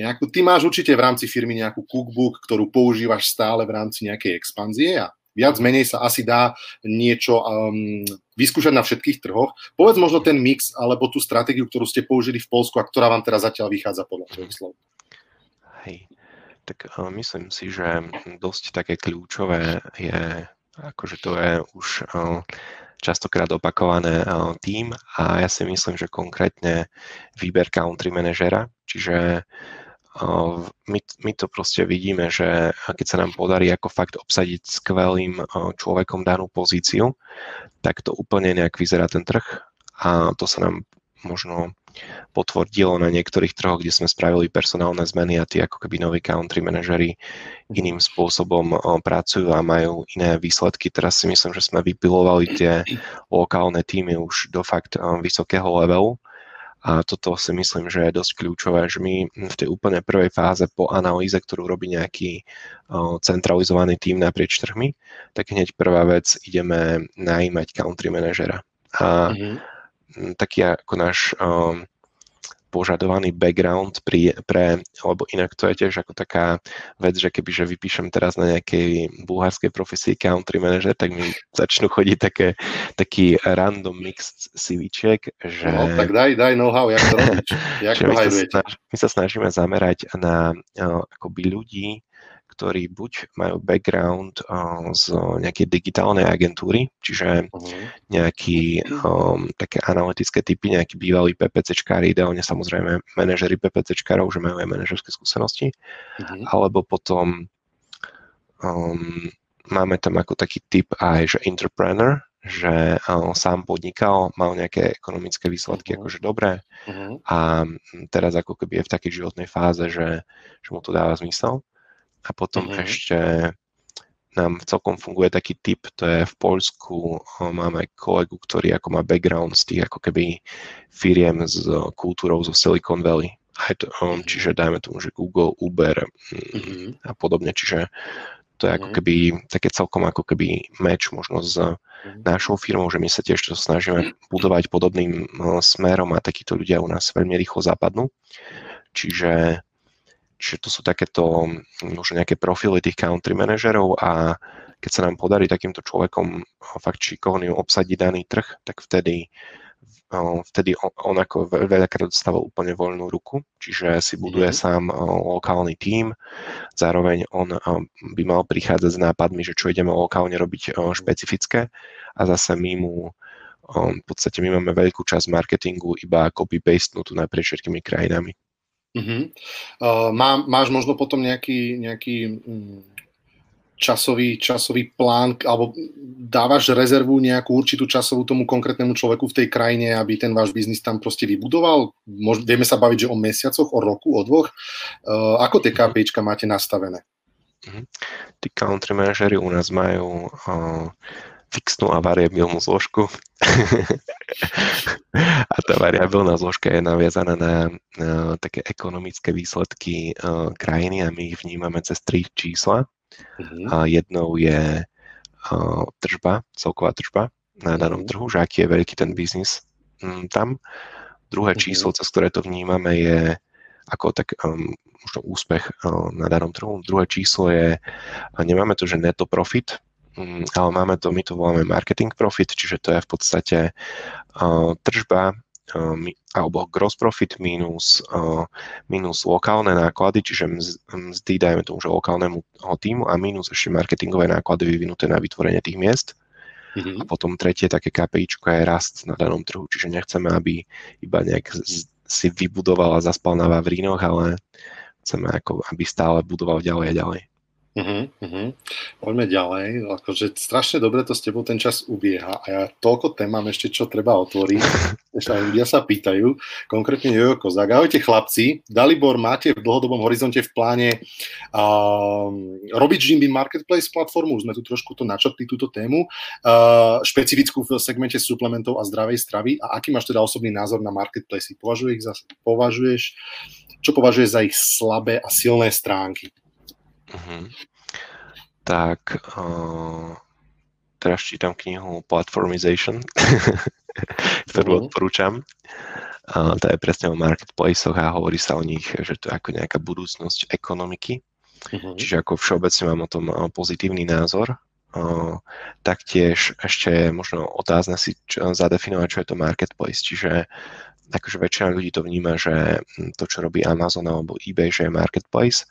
nejakú, ty máš určite v rámci firmy nejakú cookbook, ktorú používaš stále v rámci nejakej expanzie a viac menej sa asi dá niečo um, vyskúšať na všetkých trhoch. Povedz možno ten mix alebo tú stratégiu, ktorú ste použili v Polsku a ktorá vám teraz zatiaľ vychádza podľa tvojich slov. Hej, tak uh, myslím si, že dosť také kľúčové je, akože to je už uh, častokrát opakované uh, tým a ja si myslím, že konkrétne výber country manažera, čiže my, my to proste vidíme, že keď sa nám podarí ako fakt obsadiť skvelým človekom danú pozíciu, tak to úplne nejak vyzerá ten trh a to sa nám možno potvrdilo na niektorých trhoch, kde sme spravili personálne zmeny a tí ako keby noví country manažery iným spôsobom pracujú a majú iné výsledky. Teraz si myslím, že sme vypilovali tie lokálne týmy už do fakt vysokého levelu a toto si myslím, že je dosť kľúčové, že my v tej úplne prvej fáze po analýze, ktorú robí nejaký centralizovaný tým naprieč trhmi, tak hneď prvá vec ideme najímať country manažera. A mm-hmm. taký ako náš um, požadovaný background pri, pre, lebo inak to je tiež ako taká vec, že keby že vypíšem teraz na nejakej bulharskej profesii country manager, tak mi začnú chodiť také, taký random mix CVčiek, že... No, tak daj, daj know-how, jak to (laughs) robíš, jak to my, sa snaž, my sa snažíme zamerať na uh, akoby ľudí, ktorí buď majú background uh, z nejakej digitálnej agentúry, čiže uh-huh. nejaký um, také analytické typy, nejakí bývalí PPCčkári, ideálne samozrejme manažery PPCčkárov, že majú aj manažerské skúsenosti, uh-huh. alebo potom um, máme tam ako taký typ aj, že entrepreneur, že um, sám podnikal, mal nejaké ekonomické výsledky uh-huh. akože dobré uh-huh. a teraz ako keby je v takej životnej fáze, že, že mu to dáva zmysel. A potom mm-hmm. ešte nám celkom funguje taký typ, to je v Poľsku, máme kolegu, ktorý ako má background z tých ako keby firiem s kultúrou zo Silicon Valley. To, mm-hmm. Čiže dajme tomu, že Google, Uber mm-hmm. a podobne. Čiže to je ako mhm. keby také celkom ako keby meč možno s mm-hmm. našou firmou, že my sa tiež to snažíme budovať podobným smerom a takíto ľudia u nás veľmi rýchlo zapadnú. Čiže Čiže to sú takéto možno nejaké profily tých country manažerov a keď sa nám podarí takýmto človekom fakt šikovným obsadiť daný trh, tak vtedy, vtedy on ako veľakrát dostáva úplne voľnú ruku, čiže si buduje mm-hmm. sám lokálny tím, zároveň on by mal prichádzať s nápadmi, že čo ideme lokálne robiť špecifické a zase my mu v podstate my máme veľkú časť marketingu iba copy-paste tu naprieč všetkými krajinami. Uh-huh. Uh, má, máš možno potom nejaký, nejaký um, časový, časový plán, alebo dávaš rezervu nejakú určitú časovú tomu konkrétnemu človeku v tej krajine, aby ten váš biznis tam proste vybudoval? Môž, vieme sa baviť, že o mesiacoch, o roku, o dvoch. Uh, ako tie KPIčka máte nastavené? Uh-huh. Tí country manažery u nás majú uh, fixnú a variabilnú zložku. (laughs) a tá variabilná zložka je naviazaná na, na také ekonomické výsledky uh, krajiny a my ich vnímame cez tri čísla. Uh-huh. A jednou je uh, tržba, celková tržba na danom uh-huh. trhu, že aký je veľký ten biznis um, tam. Druhé uh-huh. číslo, cez ktoré to vnímame, je ako tak um, možno úspech uh, na danom trhu. Druhé číslo je, uh, nemáme to, že neto profit, ale máme to, my to voláme marketing profit, čiže to je v podstate uh, tržba uh, alebo gross profit minus, uh, minus lokálne náklady, čiže mzdy dajme tomu, že lokálnemu týmu a minus ešte marketingové náklady vyvinuté na vytvorenie tých miest. Mm-hmm. A potom tretie také KPIčko je rast na danom trhu, čiže nechceme, aby iba nejak z, si vybudoval a zaspal na Vavrínoch, ale chceme, ako, aby stále budoval ďalej a ďalej. Uh-huh, uh-huh. Poďme ďalej. Akože strašne dobre to s tebou ten čas ubieha a ja toľko tém mám ešte, čo treba otvoriť. (laughs) Ešte aj ľudia sa pýtajú. Konkrétne Jojo Kozák. Ahojte chlapci. Dalibor, máte v dlhodobom horizonte v pláne uh, robiť Jimby Marketplace platformu? Už sme tu trošku to načrtli, túto tému. Uh, špecifickú v segmente suplementov a zdravej stravy. A aký máš teda osobný názor na marketplace? Považuješ ich za, považuješ čo považuje za ich slabé a silné stránky. Uh-huh. Tak uh, teraz čítam knihu Platformization, (laughs) ktorú uh-huh. odporúčam. Uh, to je presne o marketplaceoch a hovorí sa o nich, že to je ako nejaká budúcnosť ekonomiky. Uh-huh. Čiže ako všeobecne mám o tom pozitívny názor. Uh, taktiež ešte je možno otázne si čo, zadefinovať, čo je to marketplace. Čiže akože väčšina ľudí to vníma, že to, čo robí Amazon alebo eBay, že je marketplace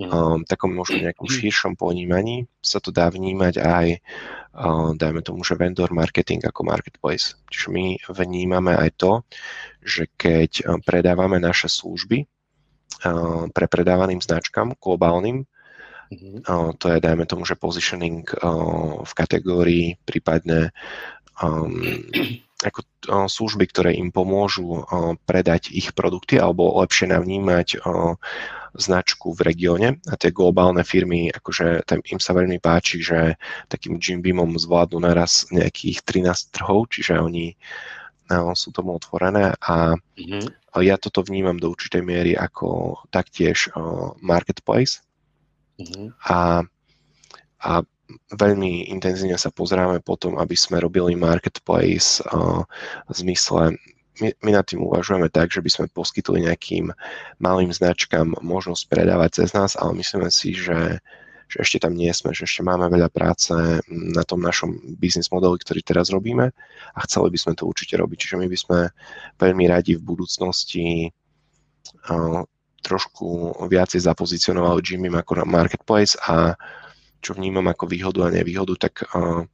um, takom možno nejakom mhm. širšom ponímaní sa to dá vnímať aj, uh, dajme tomu, že vendor marketing ako marketplace. Čiže my vnímame aj to, že keď um, predávame naše služby uh, pre predávaným značkám globálnym. Uh, to je, dajme tomu, že positioning uh, v kategórii, prípadne um, ako uh, služby, ktoré im pomôžu predať ich produkty alebo lepšie navnímať značku v regióne a tie globálne firmy, akože im sa veľmi páči, že takým Jim Beamom zvládnu naraz nejakých 13 trhov, čiže oni no, sú tomu otvorené a mm-hmm. ja toto vnímam do určitej miery ako taktiež uh, marketplace mm-hmm. a, a veľmi intenzívne sa pozeráme potom, aby sme robili marketplace uh, v zmysle my, my nad tým uvažujeme tak, že by sme poskytli nejakým malým značkám možnosť predávať cez nás, ale myslíme si, že, že ešte tam nie sme, že ešte máme veľa práce na tom našom biznis modeli, ktorý teraz robíme a chceli by sme to určite robiť. Čiže my by sme veľmi radi v budúcnosti trošku viacej zapozicionovali Jimmy ako na marketplace a čo vnímam ako výhodu a nevýhodu, tak uh,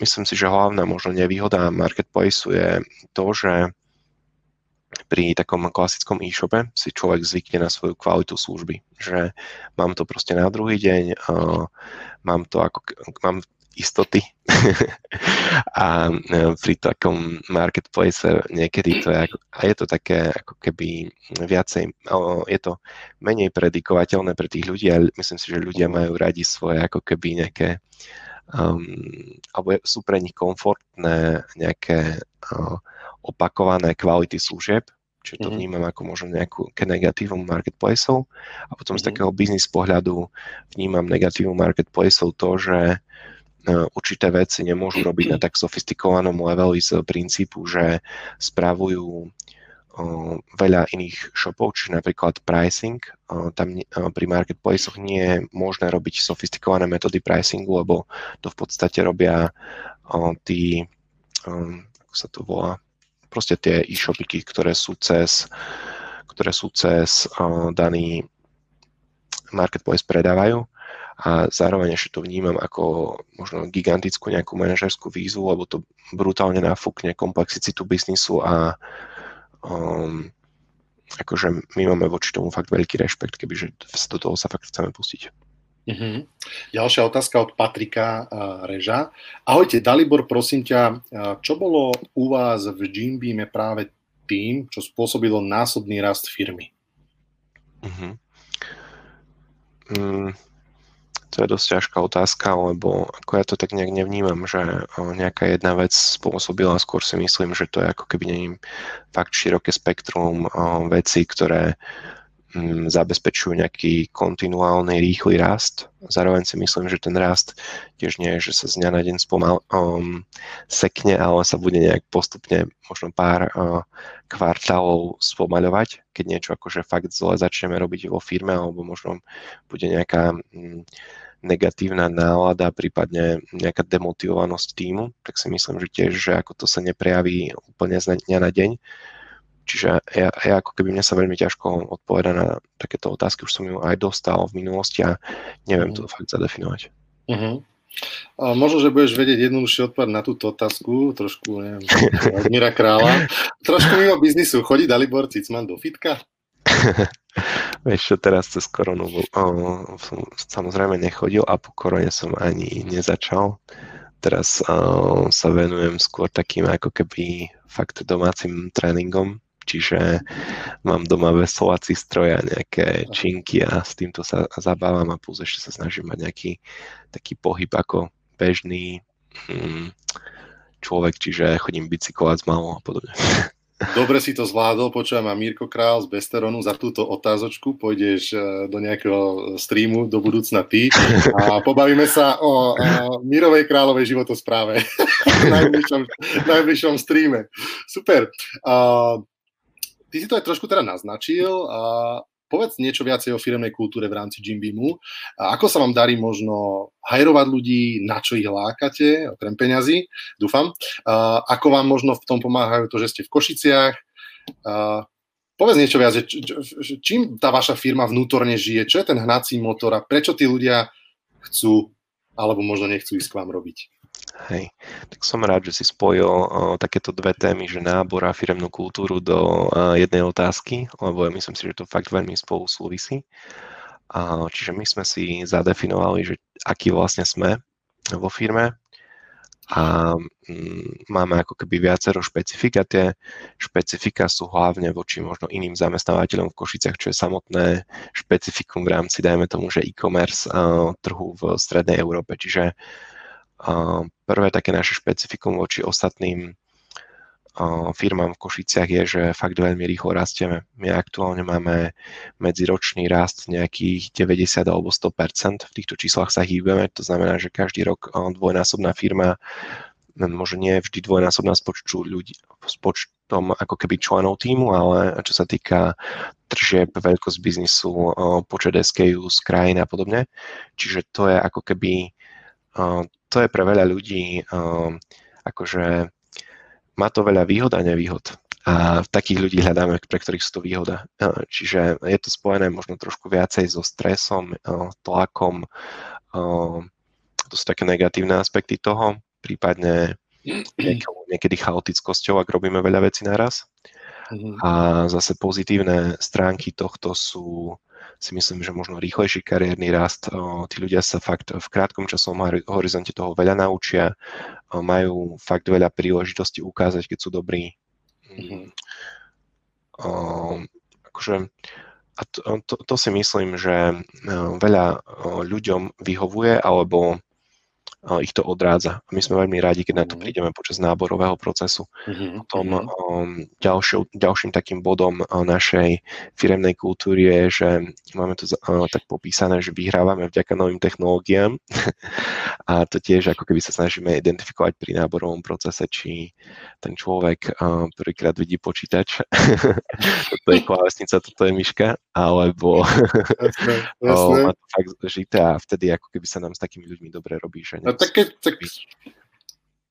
myslím si, že hlavná možno nevýhoda marketplace je to, že pri takom klasickom e-shope si človek zvykne na svoju kvalitu služby, že mám to proste na druhý deň, uh, mám to ako, mám istoty. (laughs) A uh, pri takom marketplace niekedy to je ako, a je to také ako keby viacej, uh, je to menej predikovateľné pre tých ľudí a myslím si, že ľudia majú radi svoje ako keby nejaké um, alebo sú pre nich komfortné nejaké uh, opakované kvality služieb, čiže to mm-hmm. vnímam ako možno nejakú negatívum marketplaceov a potom mm-hmm. z mhm. takého biznis pohľadu vnímam negatívum marketplaceov to, že uh, určité veci nemôžu robiť na tak sofistikovanom leveli z princípu, že spravujú veľa iných shopov, čiže napríklad pricing. Tam pri marketplaceoch nie je možné robiť sofistikované metódy pricingu, lebo to v podstate robia tí, ako sa to volá, proste tie e-shopiky, ktoré sú cez, ktoré sú cez daný marketplace predávajú a zároveň ešte to vnímam ako možno gigantickú nejakú manažerskú výzvu, lebo to brutálne nafúkne komplexitu biznisu a um, akože my máme voči tomu fakt veľký rešpekt, kebyže do toho sa fakt chceme pustiť. Mm-hmm. Ďalšia otázka od Patrika uh, Reža. Ahojte, Dalibor, prosím ťa, uh, čo bolo u vás v Jimbeame práve tým, čo spôsobilo násobný rast firmy? Mm-hmm. Mm, to je dosť ťažká otázka, lebo ako ja to tak nejak nevnímam, že nejaká jedna vec spôsobila, skôr si myslím, že to je ako keby nevím, fakt široké spektrum vecí, ktoré zabezpečujú nejaký kontinuálny rýchly rast. Zároveň si myslím, že ten rast tiež nie je, že sa z dňa na deň spomal, um, sekne, ale sa bude nejak postupne možno pár uh, kvartálov spomaľovať, keď niečo akože fakt zle začneme robiť vo firme alebo možno bude nejaká um, negatívna nálada, prípadne nejaká demotivovanosť týmu, tak si myslím, že tiež, že ako to sa neprejaví úplne z dňa na deň. Čiže ja, ja ako keby mne sa veľmi ťažko odpoveda na takéto otázky, už som ju aj dostal v minulosti a neviem to fakt zadefinovať. Uh-huh. A možno, že budeš vedieť jednoduchšie odpovedať na túto otázku, trošku, neviem, (laughs) Mira Krála. Trošku mimo biznisu. Chodí Dalibor Cicman do fitka? (laughs) Vieš čo, teraz cez koronu o, som samozrejme nechodil a po korone som ani nezačal. Teraz o, sa venujem skôr takým ako keby fakt domácim tréningom, čiže mám doma veselací stroj a nejaké činky a s týmto sa zabávam a plus ešte sa snažím mať nejaký taký pohyb ako bežný hm, človek, čiže chodím bicyklovať s malou a podobne. (laughs) Dobre si to zvládol, počujem a Mirko Král z Besteronu za túto otázočku. Pôjdeš e, do nejakého streamu do budúcna ty a pobavíme sa o, Mirovej kráľovej životospráve (laughs) v najbližšom, najbližšom streame. Super. Uh, ty si to aj trošku teda naznačil. Uh, povedz niečo viacej o firemnej kultúre v rámci Jim Beamu. A ako sa vám darí možno hajrovať ľudí, na čo ich lákate, okrem peňazí, dúfam. A ako vám možno v tom pomáhajú to, že ste v Košiciach. A povedz niečo viac, že čím tá vaša firma vnútorne žije, čo je ten hnací motor a prečo tí ľudia chcú alebo možno nechcú ísť k vám robiť. Hej, tak som rád, že si spojil uh, takéto dve témy, že nábor a firemnú kultúru do uh, jednej otázky, lebo ja myslím si, že to fakt veľmi spolu súvisí. Uh, čiže my sme si zadefinovali, že aký vlastne sme vo firme a um, máme ako keby viacero špecifik a tie špecifika sú hlavne voči možno iným zamestnávateľom v Košiciach, čo je samotné špecifikum v rámci, dajme tomu, že e-commerce uh, trhu v strednej Európe. Čiže Prvé také naše špecifikum voči ostatným firmám v Košiciach je, že fakt veľmi rýchlo rastieme. My aktuálne máme medziročný rast nejakých 90 alebo 100%. V týchto číslach sa hýbeme, to znamená, že každý rok dvojnásobná firma možno nie vždy dvojnásobná s, počtu ľudí, s počtom ako keby členov týmu, ale čo sa týka tržieb, veľkosť biznisu, počet SKU z krajín a podobne. Čiže to je ako keby to je pre veľa ľudí akože má to veľa výhod a nevýhod. A takých ľudí hľadáme, pre ktorých sú to výhoda. Čiže je to spojené možno trošku viacej so stresom, tlakom. To sú také negatívne aspekty toho, prípadne niekedy chaotickosťou, ak robíme veľa vecí naraz. Mhm. A zase pozitívne stránky tohto sú si myslím, že možno rýchlejší kariérny rast. Tí ľudia sa fakt v krátkom časovom horizonte toho veľa naučia, majú fakt veľa príležitostí ukázať, keď sú dobrí. Mm-hmm. Akože, a to, to, to si myslím, že veľa ľuďom vyhovuje, alebo ich to odrádza. My sme veľmi rádi, keď na to mhm. prídeme počas náborového procesu. Mm-hmm. Potom um, ďalšou, ďalším takým bodom uh, našej firemnej kultúry je, že máme to uh, tak popísané, že vyhrávame vďaka novým technológiám (laughs) a to tiež ako keby sa snažíme identifikovať pri náborovom procese, či ten človek uh, prvýkrát vidí počítač, (laughs) toto je klávesnica, toto je myška, alebo jasné, jasné. (laughs) má to fakt žité a vtedy ako keby sa nám s takými ľuďmi dobre robí, že No tak keď, tak...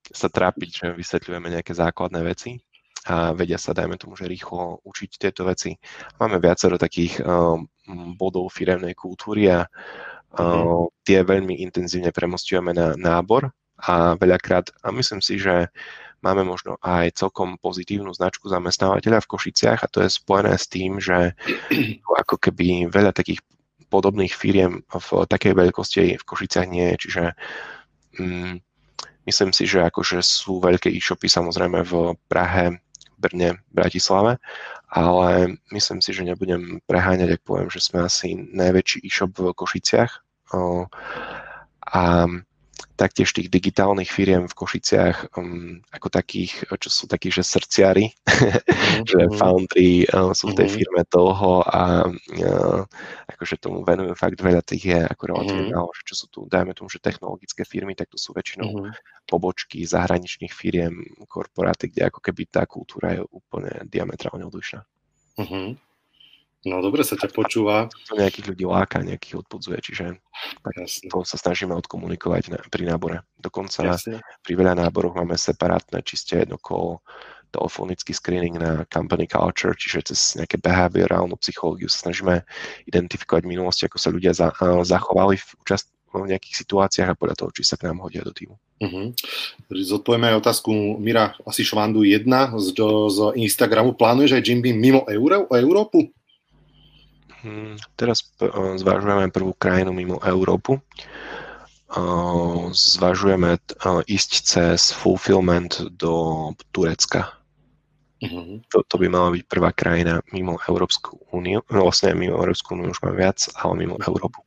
sa trápiť, že vysvetľujeme nejaké základné veci a vedia sa, dajme tomu, že rýchlo učiť tieto veci. Máme viacero takých um, bodov firemnej kultúry a uh, tie veľmi intenzívne premostujeme na nábor a veľakrát, a myslím si, že máme možno aj celkom pozitívnu značku zamestnávateľa v Košiciach a to je spojené s tým, že (clears throat) ako keby veľa takých podobných firiem v takej veľkosti v Košiciach nie je, čiže Mm, myslím si, že akože sú veľké e-shopy samozrejme v Prahe, Brne, Bratislave, ale myslím si, že nebudem preháňať, ak poviem, že sme asi najväčší e-shop v Košiciach. A taktiež tých digitálnych firiem v Košiciach um, ako takých, čo sú takí, že srdciari, mm-hmm. (laughs) že mhm. foundry um, sú v tej mhm. firme dlho a uh, akože tomu venujú fakt veľa tých je ako relatívne mm-hmm. že čo sú tu, dajme tomu, že technologické firmy, tak to sú väčšinou mm-hmm. pobočky zahraničných firiem, korporáty, kde ako keby tá kultúra je úplne diametrálne odlišná. Mm-hmm. No dobre sa ťa počúva. To nejakých ľudí láka, nejakých odpudzuje, čiže tak to sa snažíme odkomunikovať na, pri nábore. Dokonca Jasne. pri veľa náboroch máme separátne čiste jedno kolo telefonický screening na company culture, čiže cez nejaké behaviorálnu psychológiu sa snažíme identifikovať minulosti, ako sa ľudia za, zachovali v, účast, v nejakých situáciách a podľa toho, či sa k nám hodia do týmu. Uh-huh. Zodpovieme aj otázku Mira asi Švandu 1 z, z Instagramu. Plánuješ aj Jimby mimo Euró- Európu? Hmm, teraz zvažujeme prvú krajinu mimo Európu. Zvažujeme ísť cez fulfillment do Turecka. Uh-huh. To, to by mala byť prvá krajina mimo Európsku úniu. No vlastne mimo Európsku úniu už mám viac, ale mimo. Európu.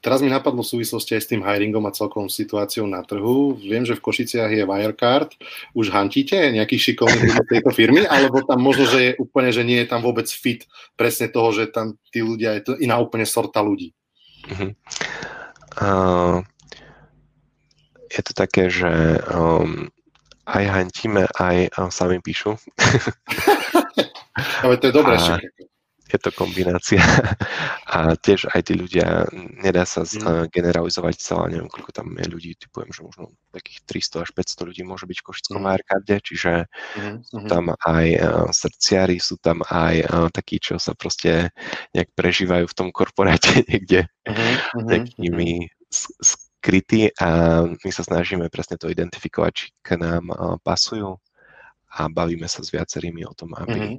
Teraz mi napadlo v súvislosti aj s tým hiringom a celkom situáciou na trhu. Viem, že v Košiciach je Wirecard. Už hantíte nejakých šikovných ľudí tejto firmy? Alebo tam možno, že je úplne, že nie je tam vôbec fit presne toho, že tam tí ľudia, je to iná úplne sorta ľudí? Uh-huh. Uh, je to také, že um, aj hantíme, aj um, sami píšu. Ale to je dobré. A, je to kombinácia. (laughs) A tiež aj tí ľudia, nedá sa mm. generalizovať celá, neviem, koľko tam je ľudí, typujem, že možno takých 300 až 500 ľudí môže byť v Košickom mm. Arkáde, čiže mm. sú mhm. tam aj uh, srdciari, sú tam aj uh, takí, čo sa proste nejak prežívajú v tom korporáte (laughs) niekde mm. nejakými skrytí a my sa snažíme presne to identifikovať, či k nám uh, pasujú a bavíme sa s viacerými o tom, aby mm.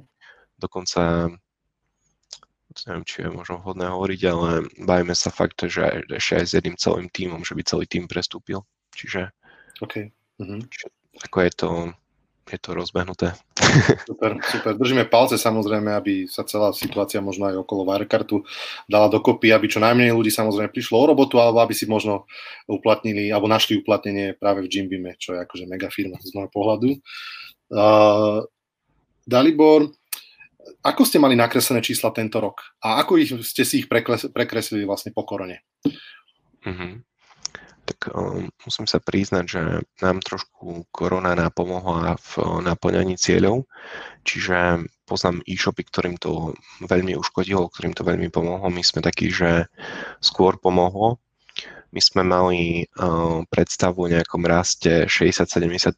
dokonca neviem, či je možno vhodné hovoriť, ale bavíme sa fakt, že ešte aj s jedným celým tímom, že by celý tým prestúpil. Čiže okay. uh-huh. čiže ako je to, je to rozbehnuté. (laughs) Super, super. Držíme palce samozrejme, aby sa celá situácia možno aj okolo Wirecardu dala dokopy, aby čo najmenej ľudí samozrejme prišlo o robotu, alebo aby si možno uplatnili, alebo našli uplatnenie práve v Jimbime, čo je akože mega firma z môjho pohľadu. Uh, Dalibor, ako ste mali nakreslené čísla tento rok a ako ich, ste si ich prekles, prekreslili vlastne po korone? Mm-hmm. Tak um, musím sa priznať, že nám trošku korona napomohla v naplňaní cieľov, čiže poznám e-shopy, ktorým to veľmi uškodilo, ktorým to veľmi pomohlo. My sme takí, že skôr pomohlo. My sme mali uh, predstavu o nejakom raste 60-70%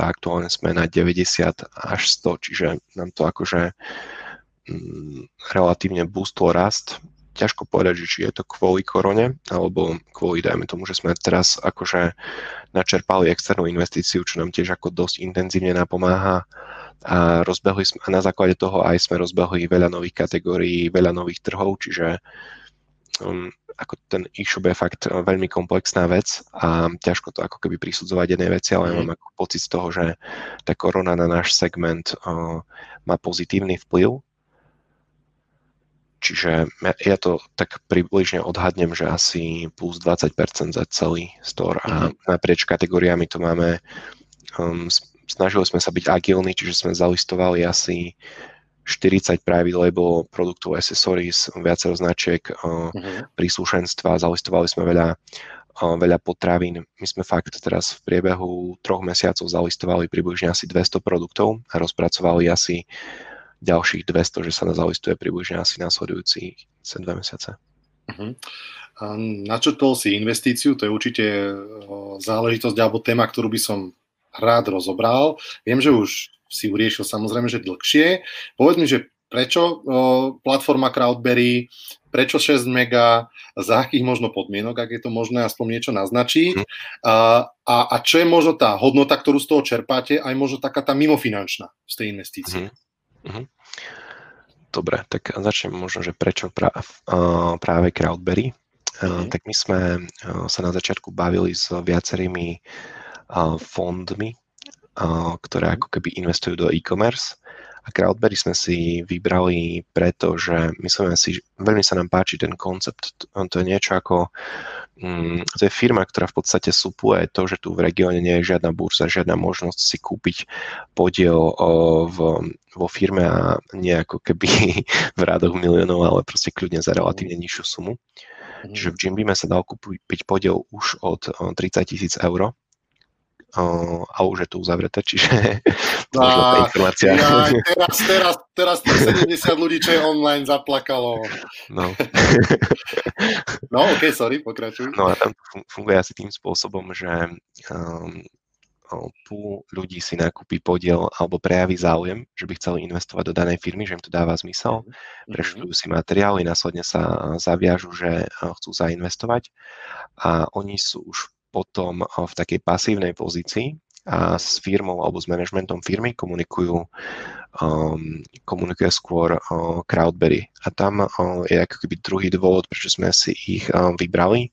a aktuálne sme na 90 až 100, čiže nám to akože Mm, relatívne boostol rast. Ťažko povedať, že či je to kvôli korone, alebo kvôli, dajme tomu, že sme teraz akože načerpali externú investíciu, čo nám tiež ako dosť intenzívne napomáha a rozbehli sme, a na základe toho aj sme rozbehli veľa nových kategórií, veľa nových trhov, čiže um, ako ten e-shop je fakt veľmi komplexná vec a ťažko to ako keby prisudzovať jednej veci, ale mm. mám ako pocit z toho, že tá korona na náš segment uh, má pozitívny vplyv Čiže ja to tak približne odhadnem, že asi plus 20% za celý store a mhm. naprieč kategóriami to máme, um, snažili sme sa byť agilní, čiže sme zalistovali asi 40 private label produktov, accessories, viacero značiek, uh-huh. príslušenstva, zalistovali sme veľa, uh, veľa potravín. My sme fakt teraz v priebehu troch mesiacov zalistovali približne asi 200 produktov a rozpracovali asi ďalších 200, že sa zalistuje približne asi následujúci 2 mesiace. Uh-huh. Načrtol si investíciu, to je určite záležitosť alebo téma, ktorú by som rád rozobral. Viem, že už si uriešil samozrejme, že dlhšie. Povedz mi, že prečo platforma Crowdberry, prečo 6 mega, za akých možno podmienok, ak je to možné aspoň niečo naznačiť uh-huh. a, a, a čo je možno tá hodnota, ktorú z toho čerpáte, aj možno taká tá mimofinančná z tej investície. Uh-huh. Dobre, tak začnem možno, že prečo práve, práve Crowdberry. Uh-huh. Tak my sme sa na začiatku bavili s viacerými fondmi, ktoré ako keby investujú do e-commerce a Crowdberry sme si vybrali preto, že myslíme si, veľmi sa nám páči ten koncept. To je niečo ako, mm, to je firma, ktorá v podstate supuje to, že tu v regióne nie je žiadna burza, žiadna možnosť si kúpiť podiel v, vo firme a nie ako keby (laughs) v rádoch miliónov, ale proste kľudne za relatívne nižšiu sumu. Mhm. Čiže v Jimbime sa dal kúpiť podiel už od 30 tisíc eur a už je to uzavreté, čiže (laughs) to možno tá informácia. Ja, teraz, teraz, teraz 70 ľudí, čo je online, zaplakalo. No. (laughs) no, ok, sorry, pokračuj. No a tam funguje asi tým spôsobom, že um, púl ľudí si nakúpi podiel alebo prejaví záujem, že by chceli investovať do danej firmy, že im to dáva zmysel, mm-hmm. preštudujú si materiály, následne sa zaviažu, že chcú zainvestovať a oni sú už potom eh, v takej pasívnej pozícii a s firmou alebo s manažmentom firmy komunikujú, um, komunikuje skôr uh, Crowdberry. A tam uh, je ako keby druhý dôvod, prečo sme si ich uh, vybrali,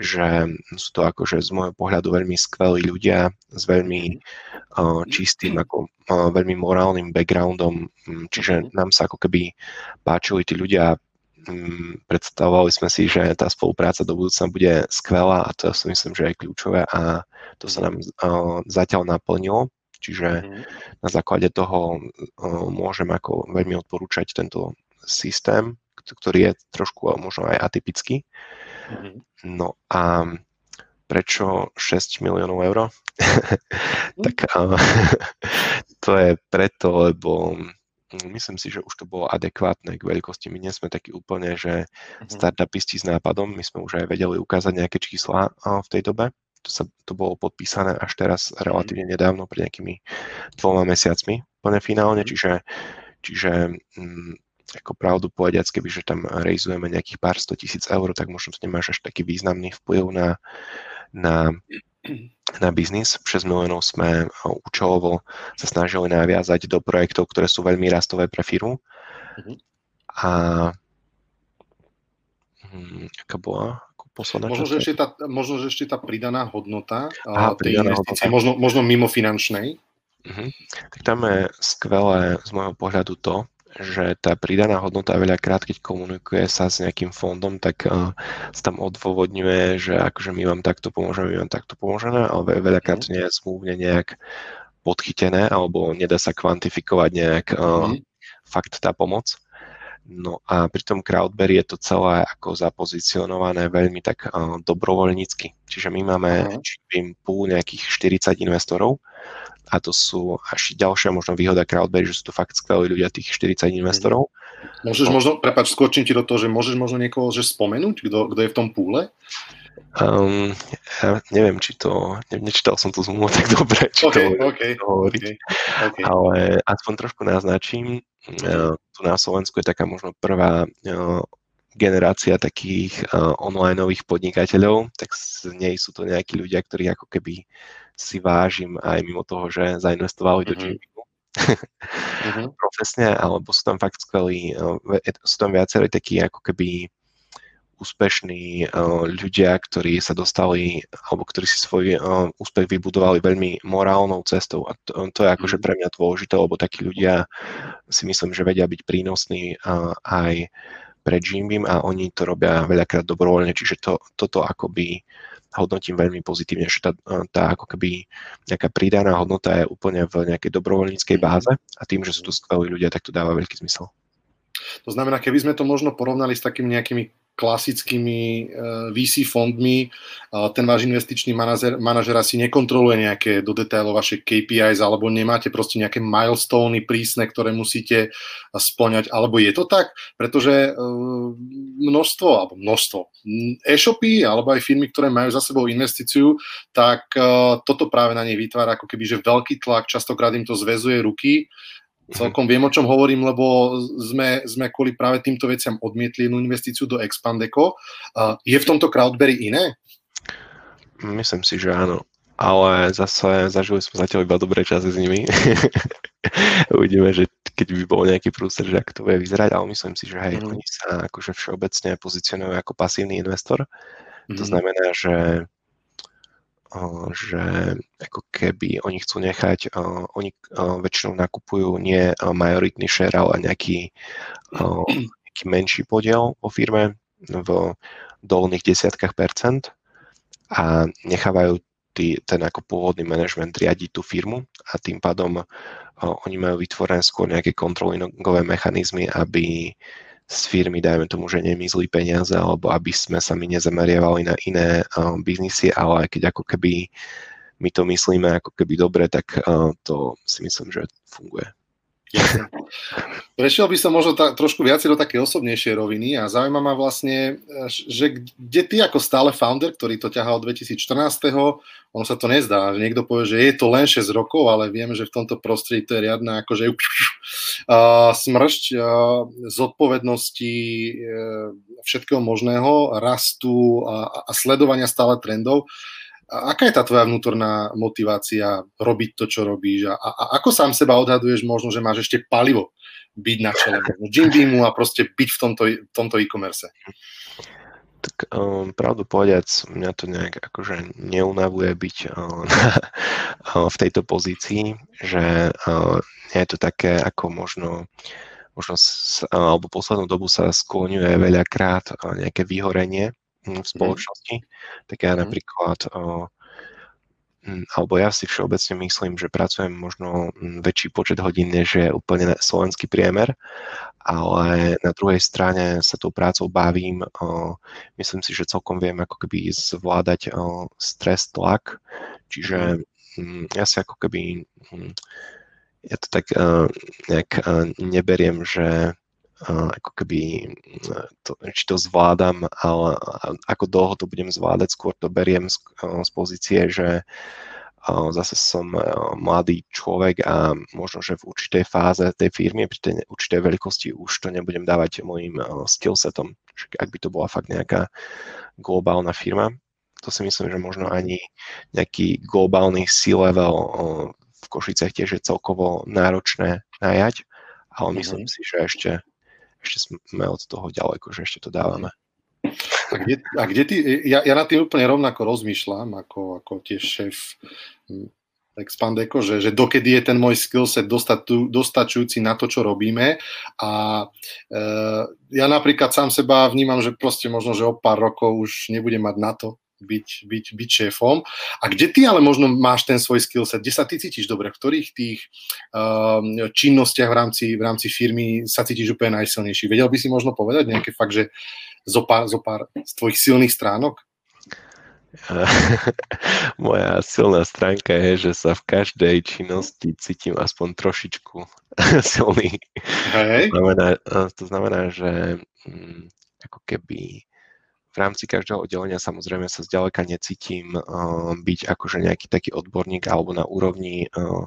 že sú to akože z môjho pohľadu veľmi skvelí ľudia s veľmi uh, čistým, ako uh, veľmi morálnym backgroundom, čiže nám sa ako keby páčili tí ľudia predstavovali sme si, že tá spolupráca do budúcna bude skvelá a to si myslím, že je kľúčové a to sa nám zatiaľ naplnilo. Čiže mm. na základe toho môžem ako veľmi odporúčať tento systém, ktorý je trošku možno aj atypický. Mm. No a prečo 6 miliónov eur? Mm. (laughs) tak (laughs) to je preto, lebo myslím si, že už to bolo adekvátne k veľkosti. My nie sme takí úplne, že mhm. startupisti s nápadom, my sme už aj vedeli ukázať nejaké čísla v tej dobe. To, sa, to bolo podpísané až teraz mhm. relatívne nedávno, pred nejakými dvoma mesiacmi, plne finálne, mhm. čiže, čiže m, ako pravdu povediac, keby že tam rejzujeme nejakých pár sto tisíc eur, tak možno to nemáš až taký významný vplyv na, na na biznis. 6 miliónov sme účelovo sa snažili naviazať do projektov, ktoré sú veľmi rastové pre firmu. Mm-hmm. A hm, aká bola posledná možno, že ešte tá, možno, že ešte tá pridaná hodnota Aha, tej pridaná investície, hodnota. Možno, možno mimo finančnej. Uh-huh. Tak tam je skvelé z môjho pohľadu to, že tá pridaná hodnota veľakrát, keď komunikuje sa s nejakým fondom, tak uh, sa tam odôvodňuje, že akože my vám takto pomôžeme, my vám takto pomôžeme, ale veľakrát mm. nie je zmluvne nejak podchytené, alebo nedá sa kvantifikovať nejak uh, mm. fakt tá pomoc. No a pri tom Crowdberry je to celé ako zapozicionované veľmi tak uh, dobrovoľnícky. Čiže my máme uh-huh. pool nejakých 40 investorov, a to sú až ďalšia možno výhoda Crowdberry, že sú to fakt skvelí ľudia, tých 40 investorov. Môžeš no. možno, prepač, skočím ti do toho, že môžeš možno niekoho že spomenúť, kto, kto je v tom púle? Um, ja neviem, či to, ne, nečítal som tú zmluvu (laughs) tak dobre, či okay, to, okay, to hovoriť, okay, okay. ale aspoň trošku naznačím, uh, tu na Slovensku je taká možno prvá uh, generácia takých uh, onlineových podnikateľov, tak z nej sú to nejakí ľudia, ktorí ako keby si vážim aj mimo toho, že zainvestovali mm-hmm. do gymingu mm-hmm. (laughs) profesne, alebo sú tam fakt skvelí, eh, sú tam viacerí takí ako keby úspešní uh, ľudia, ktorí sa dostali, alebo ktorí si svoj uh, úspech vybudovali veľmi morálnou cestou. A to, to je akože mhm. pre mňa dôležité, lebo takí ľudia si myslím, že vedia byť prínosní uh, aj pre Jimbim a oni to robia veľakrát dobrovoľne, čiže to, toto akoby hodnotím veľmi pozitívne, že tá, tá ako keby nejaká pridaná hodnota je úplne v nejakej dobrovoľníckej mhm. báze a tým, že sú tu skvelí ľudia, tak to dáva veľký zmysel. To znamená, keby sme to možno porovnali s takými nejakými klasickými eh, VC fondmi. Ten váš investičný manažer, manažer asi nekontroluje nejaké do detailov vaše KPIs alebo nemáte proste nejaké milestony prísne, ktoré musíte splňať. Alebo je to tak? Pretože eh, množstvo, alebo množstvo e-shopy alebo aj firmy, ktoré majú za sebou investíciu, tak toto práve na nej vytvára ako keby že veľký tlak, častokrát im to zväzuje ruky Celkom viem, o čom hovorím, lebo sme, sme kvôli práve týmto veciam odmietli jednu investíciu do Expandeco. Je v tomto Crowdberry iné? Myslím si, že áno. Ale zase zažili sme zatiaľ iba dobré časy s nimi. (laughs) Uvidíme, že keď by bol nejaký prúser, že ako to bude vyzerať, ale myslím si, že hej, mm. oni sa akože všeobecne pozicionujú ako pasívny investor. Mm. To znamená, že že ako keby oni chcú nechať, oni väčšinou nakupujú nie majoritný share, ale nejaký, nejaký menší podiel o firme v dolných desiatkách percent a nechávajú tý, ten ako pôvodný manažment riadiť tú firmu a tým pádom oni majú vytvorené skôr nejaké kontrolingové mechanizmy, aby z firmy, dajme tomu, že nemizli peniaze, alebo aby sme sa my nezameriavali na iné uh, biznisy, ale keď ako keby my to myslíme ako keby dobre, tak uh, to si myslím, že funguje. Prešiel by som možno ta, trošku viacej do také osobnejšej roviny a zaujíma ma vlastne, že kde ty ako stále founder, ktorý to ťahá od 2014. ono sa to nezdá, že niekto povie, že je to len 6 rokov, ale vieme, že v tomto prostredí to je riadna akože uh, smršť uh, zodpovednosti uh, všetkého možného, rastu a, a sledovania stále trendov. Aká je tá tvoja vnútorná motivácia robiť to, čo robíš? A, a ako sám seba odhaduješ možno, že máš ešte palivo byť na čele Jim a proste byť v tomto, v tomto e-commerce? Tak um, pravdu povediac, mňa to nejak akože neunavuje byť um, (laughs) v tejto pozícii, že nie je to také ako možno možno alebo poslednú dobu sa skloňuje veľakrát nejaké vyhorenie v mhm. spoločnosti. Tak ja mhm. napríklad Hm, alebo ja si všeobecne myslím, že pracujem možno hm, väčší počet hodín, než je úplne slovenský priemer, ale na druhej strane sa tou prácou bavím. Myslím si, že celkom viem ako keby zvládať stres, tlak, čiže mhm. hm, ja si ako keby ja to tak nejak neberiem, že ako keby to, či to zvládam, ale ako dlho to budem zvládať, skôr to beriem z, z pozície, že zase som mladý človek a možno, že v určitej fáze tej firmy, pri tej určitej veľkosti už to nebudem dávať môjim skillsetom. Ak by to bola fakt nejaká globálna firma, to si myslím, že možno ani nejaký globálny C-level v Košicech tiež je celkovo náročné najať, ale myslím mm-hmm. si, že ešte ešte sme od toho ďaleko, že ešte to dávame. A kde, a kde ty, ja, ja na tým úplne rovnako rozmýšľam, ako, ako tiež šéf hm, Expandeco, že, že dokedy je ten môj skillset dostatu, dostačujúci na to, čo robíme. A e, ja napríklad sám seba vnímam, že proste možno, že o pár rokov už nebudem mať na to, byť, byť, byť šéfom. A kde ty ale možno máš ten svoj skillset? Kde sa ty cítiš dobre? V ktorých tých uh, činnostiach v rámci, v rámci firmy sa cítiš úplne najsilnejší? Vedel by si možno povedať nejaké fakt, že zo pár, zo pár z tvojich silných stránok? (laughs) Moja silná stránka je, že sa v každej činnosti cítim aspoň trošičku (laughs) silný. Hej. To, znamená, to znamená, že mm, ako keby v rámci každého oddelenia samozrejme sa zďaleka necítim uh, byť akože nejaký taký odborník alebo na úrovni uh,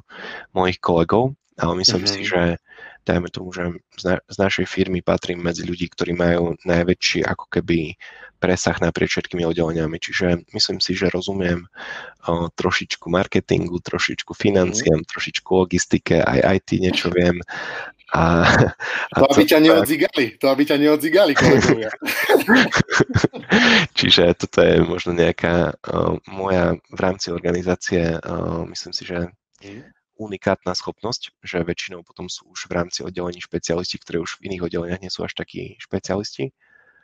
mojich kolegov, ale myslím mm-hmm. si, že dajme tomu, že z, na, z našej firmy patrím medzi ľudí, ktorí majú najväčší ako keby presah naprieč všetkými oddeleniami. Čiže myslím si, že rozumiem uh, trošičku marketingu, trošičku financiám, mm. trošičku logistike, aj IT niečo viem a, a to, aby ťa neodzigali, to, aby ťa neodzigali, kolegovia. (laughs) Čiže toto je možno nejaká uh, moja v rámci organizácie, uh, myslím si, že mm. unikátna schopnosť, že väčšinou potom sú už v rámci oddelení špecialisti, ktorí už v iných oddeleniach nie sú až takí špecialisti.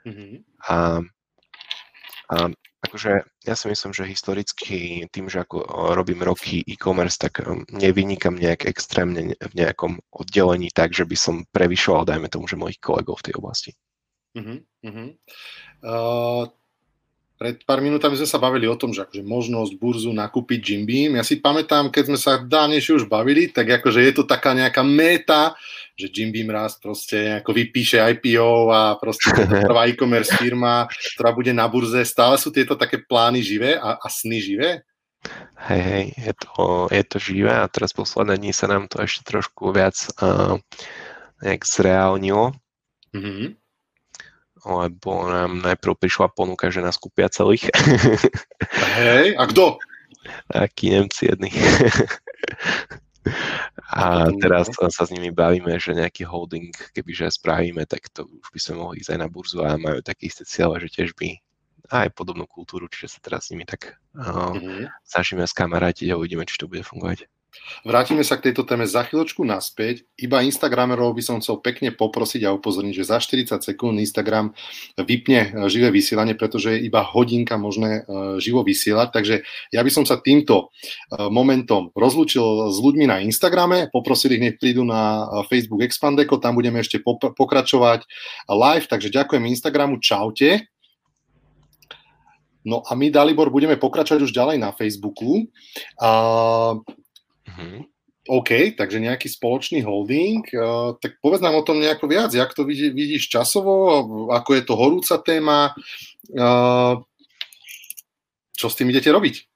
Mm-hmm. A, a akože ja si myslím, že historicky tým, že ako robím roky e-commerce, tak um, nevynikam nejak extrémne v nejakom oddelení tak, že by som prevyšoval, dajme tomu, že mojich kolegov v tej oblasti. Uh-huh, uh-huh. Uh, pred pár minútami sme sa bavili o tom, že akože možnosť burzu nakúpiť Jim Beam. Ja si pamätám, keď sme sa dávnejšie už bavili, tak akože je to taká nejaká meta, že Jim Beam raz proste ako vypíše IPO a proste (laughs) prvá e-commerce firma, ktorá bude na burze. Stále sú tieto také plány živé a, a sny živé? Hej, hej, je to, je to živé a teraz posledné dní sa nám to ešte trošku viac uh, nejak zreálnilo. Mm-hmm lebo nám najprv prišla ponuka, že nás kúpia celých. (laughs) Hej, a kto? Akí Nemci jedni. (laughs) A teraz sa s nimi bavíme, že nejaký holding, kebyže spravíme, tak to už by sme mohli ísť aj na burzu a majú také isté cieľe, že tiež by aj podobnú kultúru, čiže sa teraz s nimi tak uh, mm-hmm. snažíme skamarátiť a uvidíme, či to bude fungovať. Vrátime sa k tejto téme za chvíľočku naspäť. Iba Instagramerov by som chcel pekne poprosiť a upozorniť, že za 40 sekúnd Instagram vypne e, živé vysielanie, pretože je iba hodinka možné e, živo vysielať. Takže ja by som sa týmto e, momentom rozlúčil s ľuďmi na Instagrame, poprosil ich, nech prídu na Facebook Expandeco, tam budeme ešte pokračovať live, takže ďakujem Instagramu, čaute. No a my, Dalibor, budeme pokračovať už ďalej na Facebooku. Uh, Mm-hmm. OK, takže nejaký spoločný holding. Uh, tak povedz nám o tom nejako viac, jak to vidí, vidíš časovo, ako je to horúca téma, uh, čo s tým idete robiť?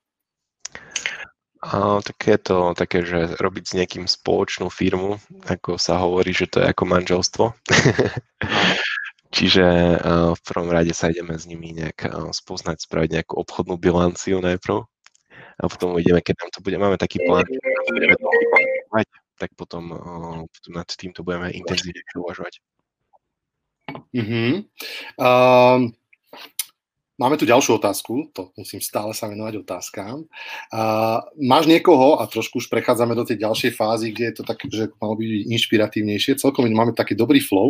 Uh, tak je to také, že robiť s nejakým spoločnú firmu, ako sa hovorí, že to je ako manželstvo. (laughs) Čiže uh, v prvom rade sa ideme s nimi nejak spoznať, spraviť nejakú obchodnú bilanciu najprv a potom uvidíme, keď nám to bude, máme taký plán, to tak potom, potom nad týmto budeme intenzívne uvažovať. Uh-huh. Uh, Máme tu ďalšiu otázku, to musím stále sa venovať otázkám. Uh, máš niekoho, a trošku už prechádzame do tej ďalšej fázy, kde je to také, že malo byť inšpiratívnejšie, celkom máme taký dobrý flow.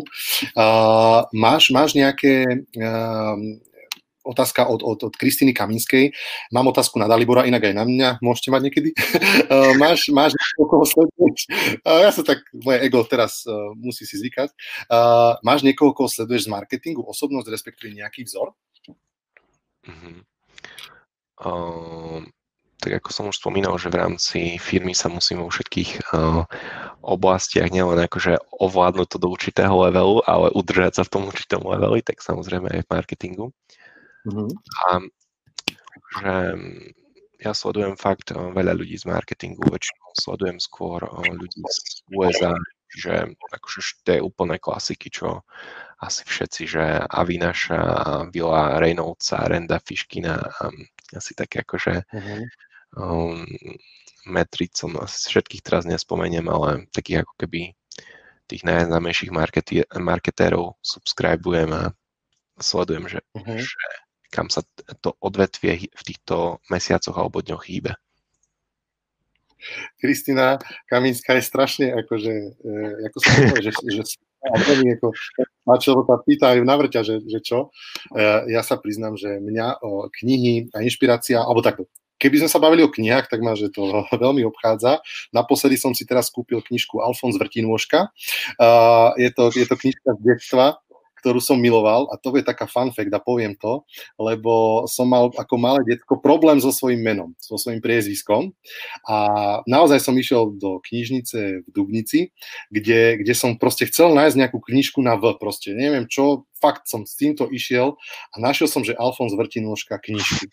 Uh, máš, máš nejaké uh, otázka od, od, od Kristiny Kaminskej. Mám otázku na Dalibora, inak aj na mňa môžete mať niekedy. uh, (laughs) máš, máš niekoho, koho sleduješ? Uh, ja sa tak, moje ego teraz uh, musí si zvykať. Uh, máš niekoho, koho sleduješ z marketingu, osobnosť, respektíve nejaký vzor? Uh-huh. Uh, tak ako som už spomínal, že v rámci firmy sa musím vo všetkých uh, oblastiach nielen akože ovládnuť to do určitého levelu, ale udržať sa v tom určitom leveli, tak samozrejme aj v marketingu. Uh-huh. A že ja sledujem fakt veľa ľudí z marketingu, väčšinou sledujem skôr ľudí z USA, čiže akože to je úplné klasiky, čo asi všetci, že Avinaša, Vila Reynoldsa, Renda Fiškina, asi také akože uh-huh. um, metricom, asi všetkých teraz nespomeniem, ale takých ako keby tých najznámejších marketérov subscribujem a sledujem, že, uh-huh. že kam sa to odvetvie v týchto mesiacoch alebo dňoch hýbe. Kristina Kaminská je strašne, akože, e, ako sa povie, že, že a veľmi ako, čo sa pýtajú na vrťa, že, že čo. E, ja sa priznám, že mňa o knihy a inšpirácia, alebo takto, keby sme sa bavili o knihách, tak ma, že to (laughs) veľmi obchádza. Naposledy som si teraz kúpil knižku Alfons Vrtinôžka. Uh, je, to, je to knižka z detstva, ktorú som miloval a to je taká fun fact a poviem to, lebo som mal ako malé detko problém so svojím menom, so svojím priezviskom a naozaj som išiel do knižnice v Dubnici, kde, kde som proste chcel nájsť nejakú knižku na V, proste neviem čo, fakt som s týmto išiel a našiel som, že Alfons Vrtinôžka knižky.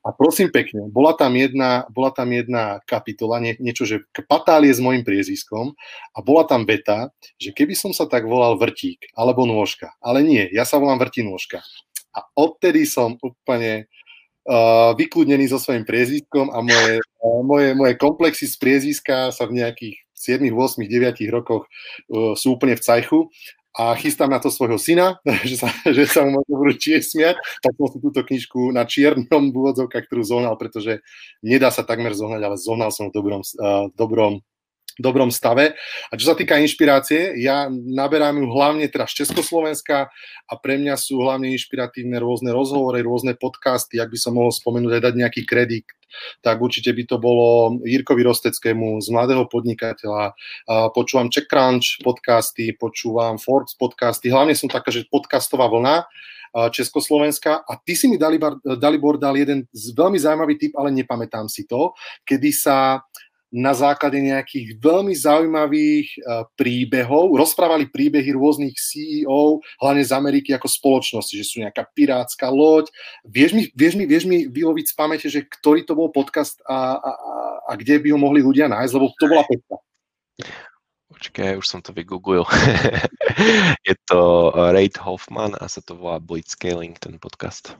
A prosím pekne, bola tam jedna, bola tam jedna kapitola, nie, niečo, že patálie s mojim priezviskom a bola tam veta, že keby som sa tak volal Vrtík alebo Nôžka, ale nie, ja sa volám Vrtinôžka. A odtedy som úplne uh, vykludnený so svojím priezviskom a moje, uh, moje, moje komplexy z priezviska sa v nejakých 7, 8, 9 rokoch uh, sú úplne v cajchu a chystám na to svojho syna, (laughs) že sa, že sa mu možno budú smiať, tak som si túto knižku na čiernom úvodzovkách, ktorú zohnal, pretože nedá sa takmer zohnať, ale zohnal som v dobrom, uh, dobrom dobrom stave. A čo sa týka inšpirácie, ja naberám ju hlavne teraz z Československa a pre mňa sú hlavne inšpiratívne rôzne rozhovory, rôzne podcasty, ak by som mohol spomenúť aj dať nejaký kredit, tak určite by to bolo Jirkovi Rosteckému z Mladého podnikateľa. Počúvam CheckCrunch podcasty, počúvam Forbes podcasty, hlavne som taká, že podcastová vlna, Československa a ty si mi Dalibor, Dalibor dal jeden veľmi zaujímavý tip, ale nepamätám si to, kedy sa na základe nejakých veľmi zaujímavých uh, príbehov. Rozprávali príbehy rôznych CEO, hlavne z Ameriky ako spoločnosti, že sú nejaká pirátska loď. Vieš mi, vieš mi, vieš mi vyloviť z pamäte, že ktorý to bol podcast a, a, a kde by ho mohli ľudia nájsť, lebo to bola pekná. Počkaj, už som to vygooglil. (laughs) je to Reid Hoffman a sa to volá Blitzscaling, ten podcast.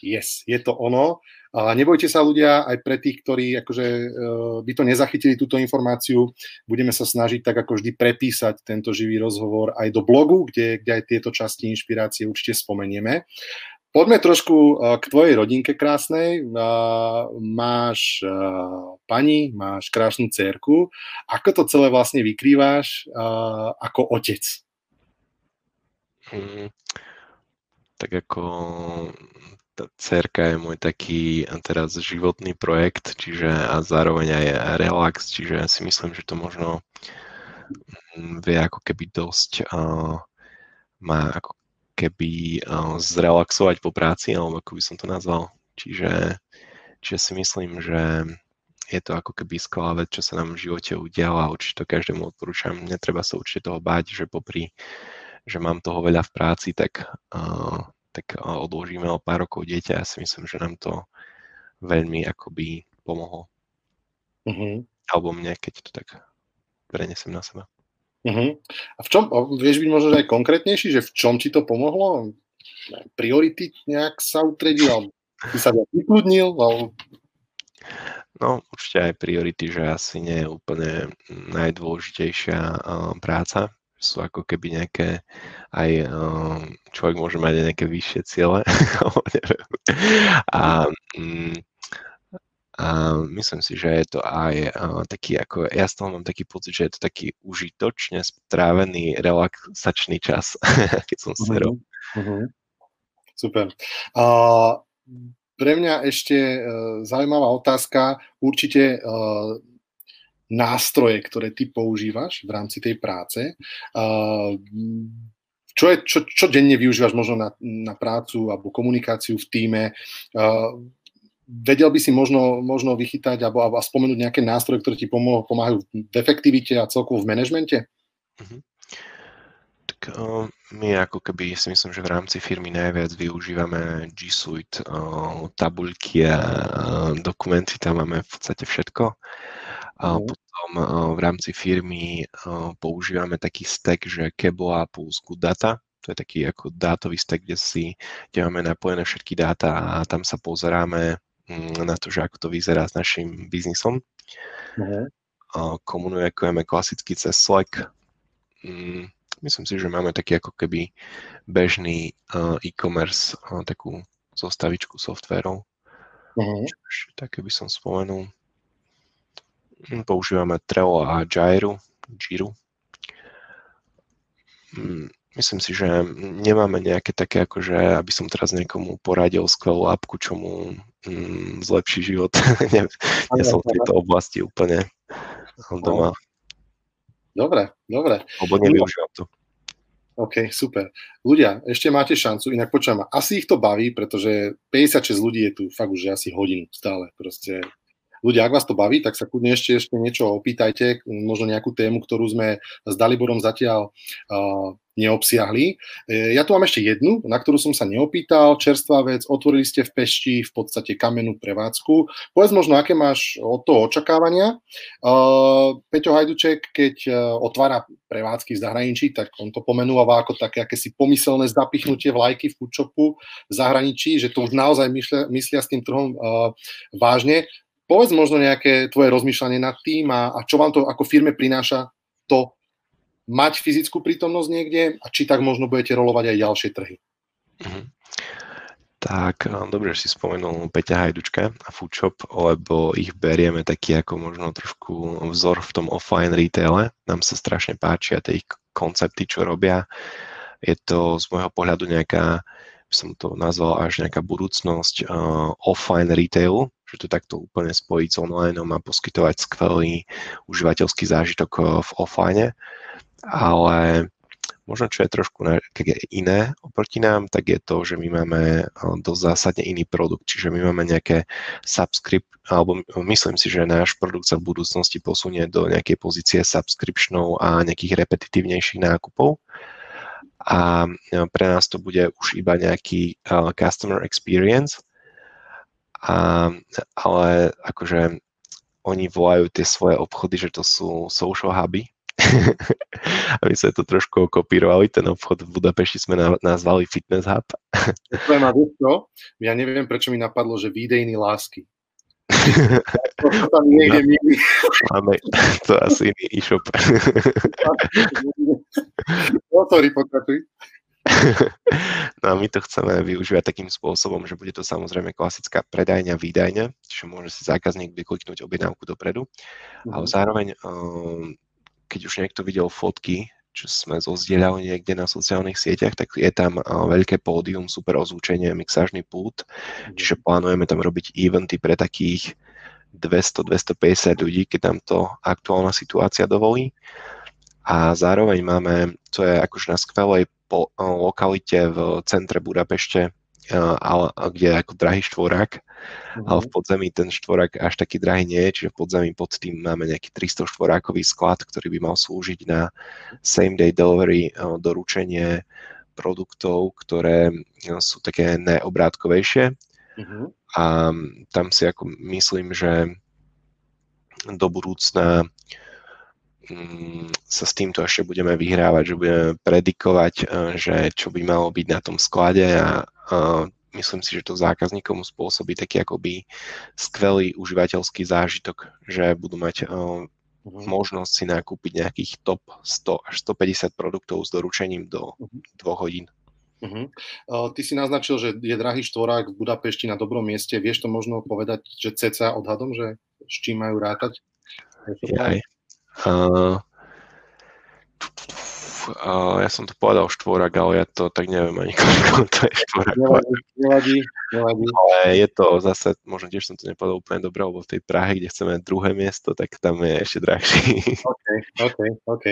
Yes, je to ono. A nebojte sa ľudia, aj pre tých, ktorí akože, uh, by to nezachytili túto informáciu, budeme sa snažiť tak ako vždy prepísať tento živý rozhovor aj do blogu, kde, kde aj tieto časti inšpirácie určite spomenieme. Poďme trošku uh, k tvojej rodinke krásnej. Uh, máš pani, máš krásnu cerku. Ako to celé vlastne vykrývaš ako otec? Hmm, tak ako cerka je môj taký teraz životný projekt, čiže a zároveň aj relax, čiže ja si myslím, že to možno mm, vie ako keby dosť uh, má ako keby uh, zrelaxovať po práci, alebo ako by som to nazval. Čiže, čiže si myslím, že je to ako keby skvelá vec, čo sa nám v živote udiala a určite to každému odporúčam. Netreba sa určite toho báť, že popri, že mám toho veľa v práci, tak uh, tak odložíme o pár rokov dieťa. Ja si myslím, že nám to veľmi akoby pomohlo. Uh-huh. Alebo mne, keď to tak prenesem na seba. Uh-huh. A v čom, vieš byť možno aj konkrétnejší, že v čom ti to pomohlo? Priority nejak sa utredil, alebo si sa vykludnil? Alebo... No, určite aj priority, že asi nie je úplne najdôležitejšia práca, sú ako keby nejaké aj človek môže mať aj nejaké vyššie ciele, (laughs) a, mm, a myslím si, že je to aj taký ako, ja z toho mám taký pocit, že je to taký užitočne strávený relaxačný čas, (laughs) keď som serol. Uh-huh. uh-huh. Super. Uh, pre mňa ešte uh, zaujímavá otázka. Určite uh, nástroje, ktoré ty používaš v rámci tej práce. Čo, je, čo, čo denne využívaš možno na, na prácu alebo komunikáciu v týme? Vedel by si možno, možno vychytať alebo, alebo spomenúť nejaké nástroje, ktoré ti pomáhajú v efektivite a celkovo v manažmente? Uh-huh. Tak my ako keby si myslím, že v rámci firmy najviac využívame G Suite, tabuľky a dokumenty, tam máme v podstate všetko. Uh, potom v rámci firmy používame taký stack, že Keboa plus Good Data. To je taký ako dátový stack, kde si kde máme napojené všetky dáta a tam sa pozeráme mm, na to, že ako to vyzerá s našim biznisom. Uh-huh. Komunikujeme klasicky cez Slack. Mm, myslím si, že máme taký ako keby bežný e-commerce, takú zostavičku softverov. Uh-huh. také by som spomenul. Hm, používame Trello a Jairu, Jiru. Hm, myslím si, že nemáme nejaké také, akože aby som teraz niekomu poradil skvelú apku, čo mu mm, zlepší život. (laughs) nie, nie som v tejto oblasti úplne doma. Dobre, dobre. Lebo nevyužívam to. OK, super. Ľudia, ešte máte šancu, inak počujem, asi ich to baví, pretože 56 ľudí je tu fakt už asi hodinu stále. Proste ľudia, ak vás to baví, tak sa kľudne ešte, ešte niečo opýtajte, možno nejakú tému, ktorú sme s Daliborom zatiaľ uh, neobsiahli. E, ja tu mám ešte jednu, na ktorú som sa neopýtal. Čerstvá vec, otvorili ste v Pešti v podstate kamennú prevádzku. Povedz možno, aké máš od toho očakávania. Uh, Peťo Hajduček, keď uh, otvára prevádzky v zahraničí, tak on to pomenúva ako také akési pomyselné zapichnutie vlajky v foodshopu v zahraničí, že to už naozaj myslia, myslia s tým trhom uh, vážne. Povedz možno nejaké tvoje rozmýšľanie nad tým a, a čo vám to ako firme prináša to mať fyzickú prítomnosť niekde a či tak možno budete rolovať aj ďalšie trhy. Mm-hmm. Tak, no, dobre, že si spomenul Peťa Hajdučka a Foodshop, lebo ich berieme taký ako možno trošku vzor v tom offline retaile. Nám sa strašne páčia tie ich koncepty, čo robia. Je to z môjho pohľadu nejaká, by som to nazval až nejaká budúcnosť uh, offline retailu, že to takto úplne spojiť s online a poskytovať skvelý užívateľský zážitok eh, v offline. Ale možno čo je trošku iné oproti nám, tak je to, že my máme eh, dosť zásadne iný produkt, čiže my máme nejaké subscript, alebo myslím si, že náš produkt sa v budúcnosti posunie do nejakej pozície subscriptionov a nejakých repetitívnejších nákupov. A eh, pre nás to bude už iba nejaký customer experience, a, ale akože oni volajú tie svoje obchody, že to sú social huby. a my sme to trošku kopírovali, ten obchod v Budapešti sme nazvali Fitness Hub. to je ma Ja neviem, prečo mi napadlo, že výdejný lásky. to tam niekde no, Máme to asi iný e-shop. (laughs) Sorry, pokračuj. (laughs) no a my to chceme využívať takým spôsobom, že bude to samozrejme klasická predajňa, výdajňa, čiže môže si zákazník vykliknúť objednávku dopredu, mm-hmm. ale zároveň, ehm, keď už niekto videl fotky, čo sme zozdieľali niekde na sociálnych sieťach, tak je tam veľké pódium, super ozvučenie, mixážny pult, mm-hmm. čiže plánujeme tam robiť eventy pre takých 200-250 ľudí, keď nám to aktuálna situácia dovolí. A zároveň máme, to je akože na skvelej po, lokalite v centre Budapešte, ale, kde je ako drahý štvorák, mm-hmm. ale v podzemí ten štvorák až taký drahý nie je, čiže v podzemí pod tým máme nejaký 300 štvorákový sklad, ktorý by mal slúžiť na same day delivery doručenie produktov, ktoré sú také neobrátkovejšie. Mm-hmm. A tam si ako myslím, že do budúcna Mm, sa s týmto ešte budeme vyhrávať, že budeme predikovať, e, že čo by malo byť na tom sklade a, myslím si, že to zákazníkom spôsobí taký akoby skvelý užívateľský zážitok, že budú mať uh-huh. možnosť si nakúpiť nejakých top 100 až 150 produktov s doručením do uh-huh. dvoch hodín. Uh-huh. Uh, ty si naznačil, že je drahý štvorák v Budapešti na dobrom mieste. Vieš to možno povedať, že ceca odhadom, že s čím majú rátať? Jaj. Uh, uh, ja som to povedal štvorak, ale ja to tak neviem ani (laughs) koľko to je štvorak. Nevadí, nevadí, nevadí. Ale je to zase, možno tiež som to nepovedal úplne dobre, lebo v tej Prahe, kde chceme druhé miesto, tak tam je ešte drahší. OK, OK, OK.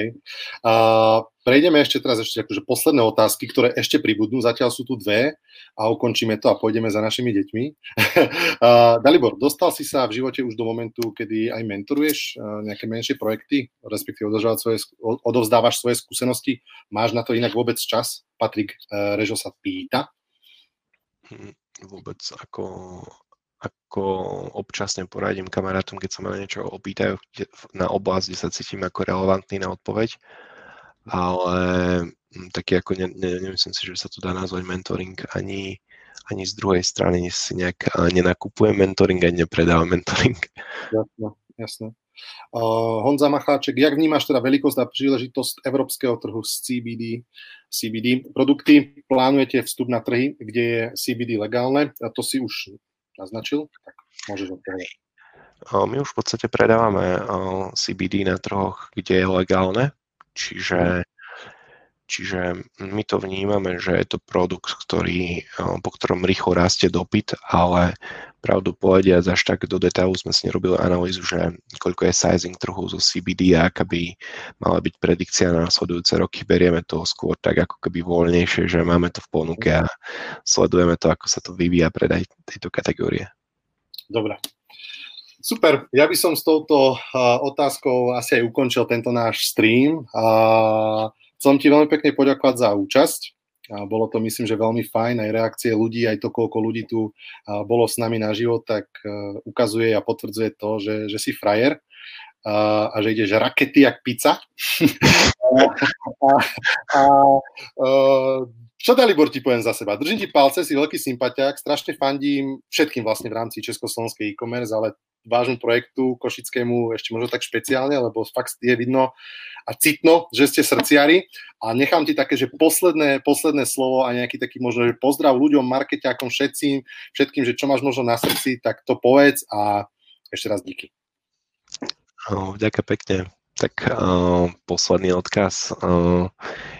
Uh, prejdeme ešte teraz ešte akože posledné otázky, ktoré ešte pribudnú, zatiaľ sú tu dve a ukončíme to a pôjdeme za našimi deťmi. (laughs) Dalibor, dostal si sa v živote už do momentu, kedy aj mentoruješ nejaké menšie projekty, respektíve svoje, odovzdávaš svoje skúsenosti. Máš na to inak vôbec čas? Patrik uh, Režo sa pýta. Hm, vôbec ako, ako občasne poradím kamarátom, keď sa ma niečo opýtajú na oblasť, kde sa cítim ako relevantný na odpoveď, ale hm, taký ako ne, ne, nemyslím si, že sa to dá nazvať mentoring ani, ani z druhej strany si nejak nenakupujem mentoring ani nepredávam mentoring. Jasné, jasné. Uh, Honza Macháček, jak vnímaš teda veľkosť a príležitosť európskeho trhu s CBD, CBD produkty? Plánujete vstup na trhy, kde je CBD legálne? A to si už naznačil? Tak môžeš odpovedať. My už v podstate predávame CBD na trhoch, kde je legálne, čiže Čiže my to vnímame, že je to produkt, ktorý, po ktorom rýchlo rastie dopyt, ale pravdu povediac, až tak do detailu sme si nerobili analýzu, že koľko je sizing trhu zo CBD a aká by mala byť predikcia na nasledujúce roky. Berieme to skôr tak ako keby voľnejšie, že máme to v ponuke a sledujeme to, ako sa to vyvíja predaj tejto kategórie. Dobre. Super, ja by som s touto uh, otázkou asi aj ukončil tento náš stream. Uh, Chcem ti veľmi pekne poďakovať za účasť. A bolo to, myslím, že veľmi fajn, aj reakcie ľudí, aj to, koľko ľudí tu bolo s nami na život, tak e, ukazuje a potvrdzuje to, že, že si frajer a, a že ideš rakety jak pizza. (laughs) a, a, a, a, čo Dalibor ti poviem za seba? Držím ti palce, si veľký sympatiák, strašne fandím všetkým vlastne v rámci Československej e-commerce, ale vášmu projektu košickému ešte možno tak špeciálne, lebo fakt je vidno a citno, že ste srdciari a nechám ti také, že posledné, posledné slovo a nejaký taký možno, že pozdrav ľuďom, markeťákom, všetkým, všetkým, že čo máš možno na srdci, tak to povedz a ešte raz díky. ďakujem pekne. Tak uh, posledný odkaz. Uh,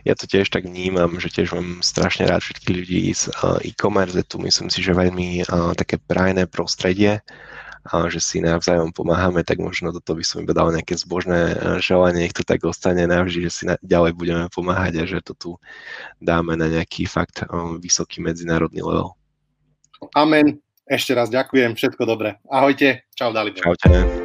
ja to tiež tak vnímam, že tiež mám strašne rád všetkých ľudí z uh, e-commerce. Tu myslím si, že veľmi uh, také prajné prostredie že si navzájom pomáhame, tak možno toto by som iba dal nejaké zbožné želanie, nech to tak ostane navždy, že si na, ďalej budeme pomáhať a že to tu dáme na nejaký fakt um, vysoký medzinárodný level. Amen. Ešte raz ďakujem, všetko dobré. Ahojte, čau Dalibor. Čaute.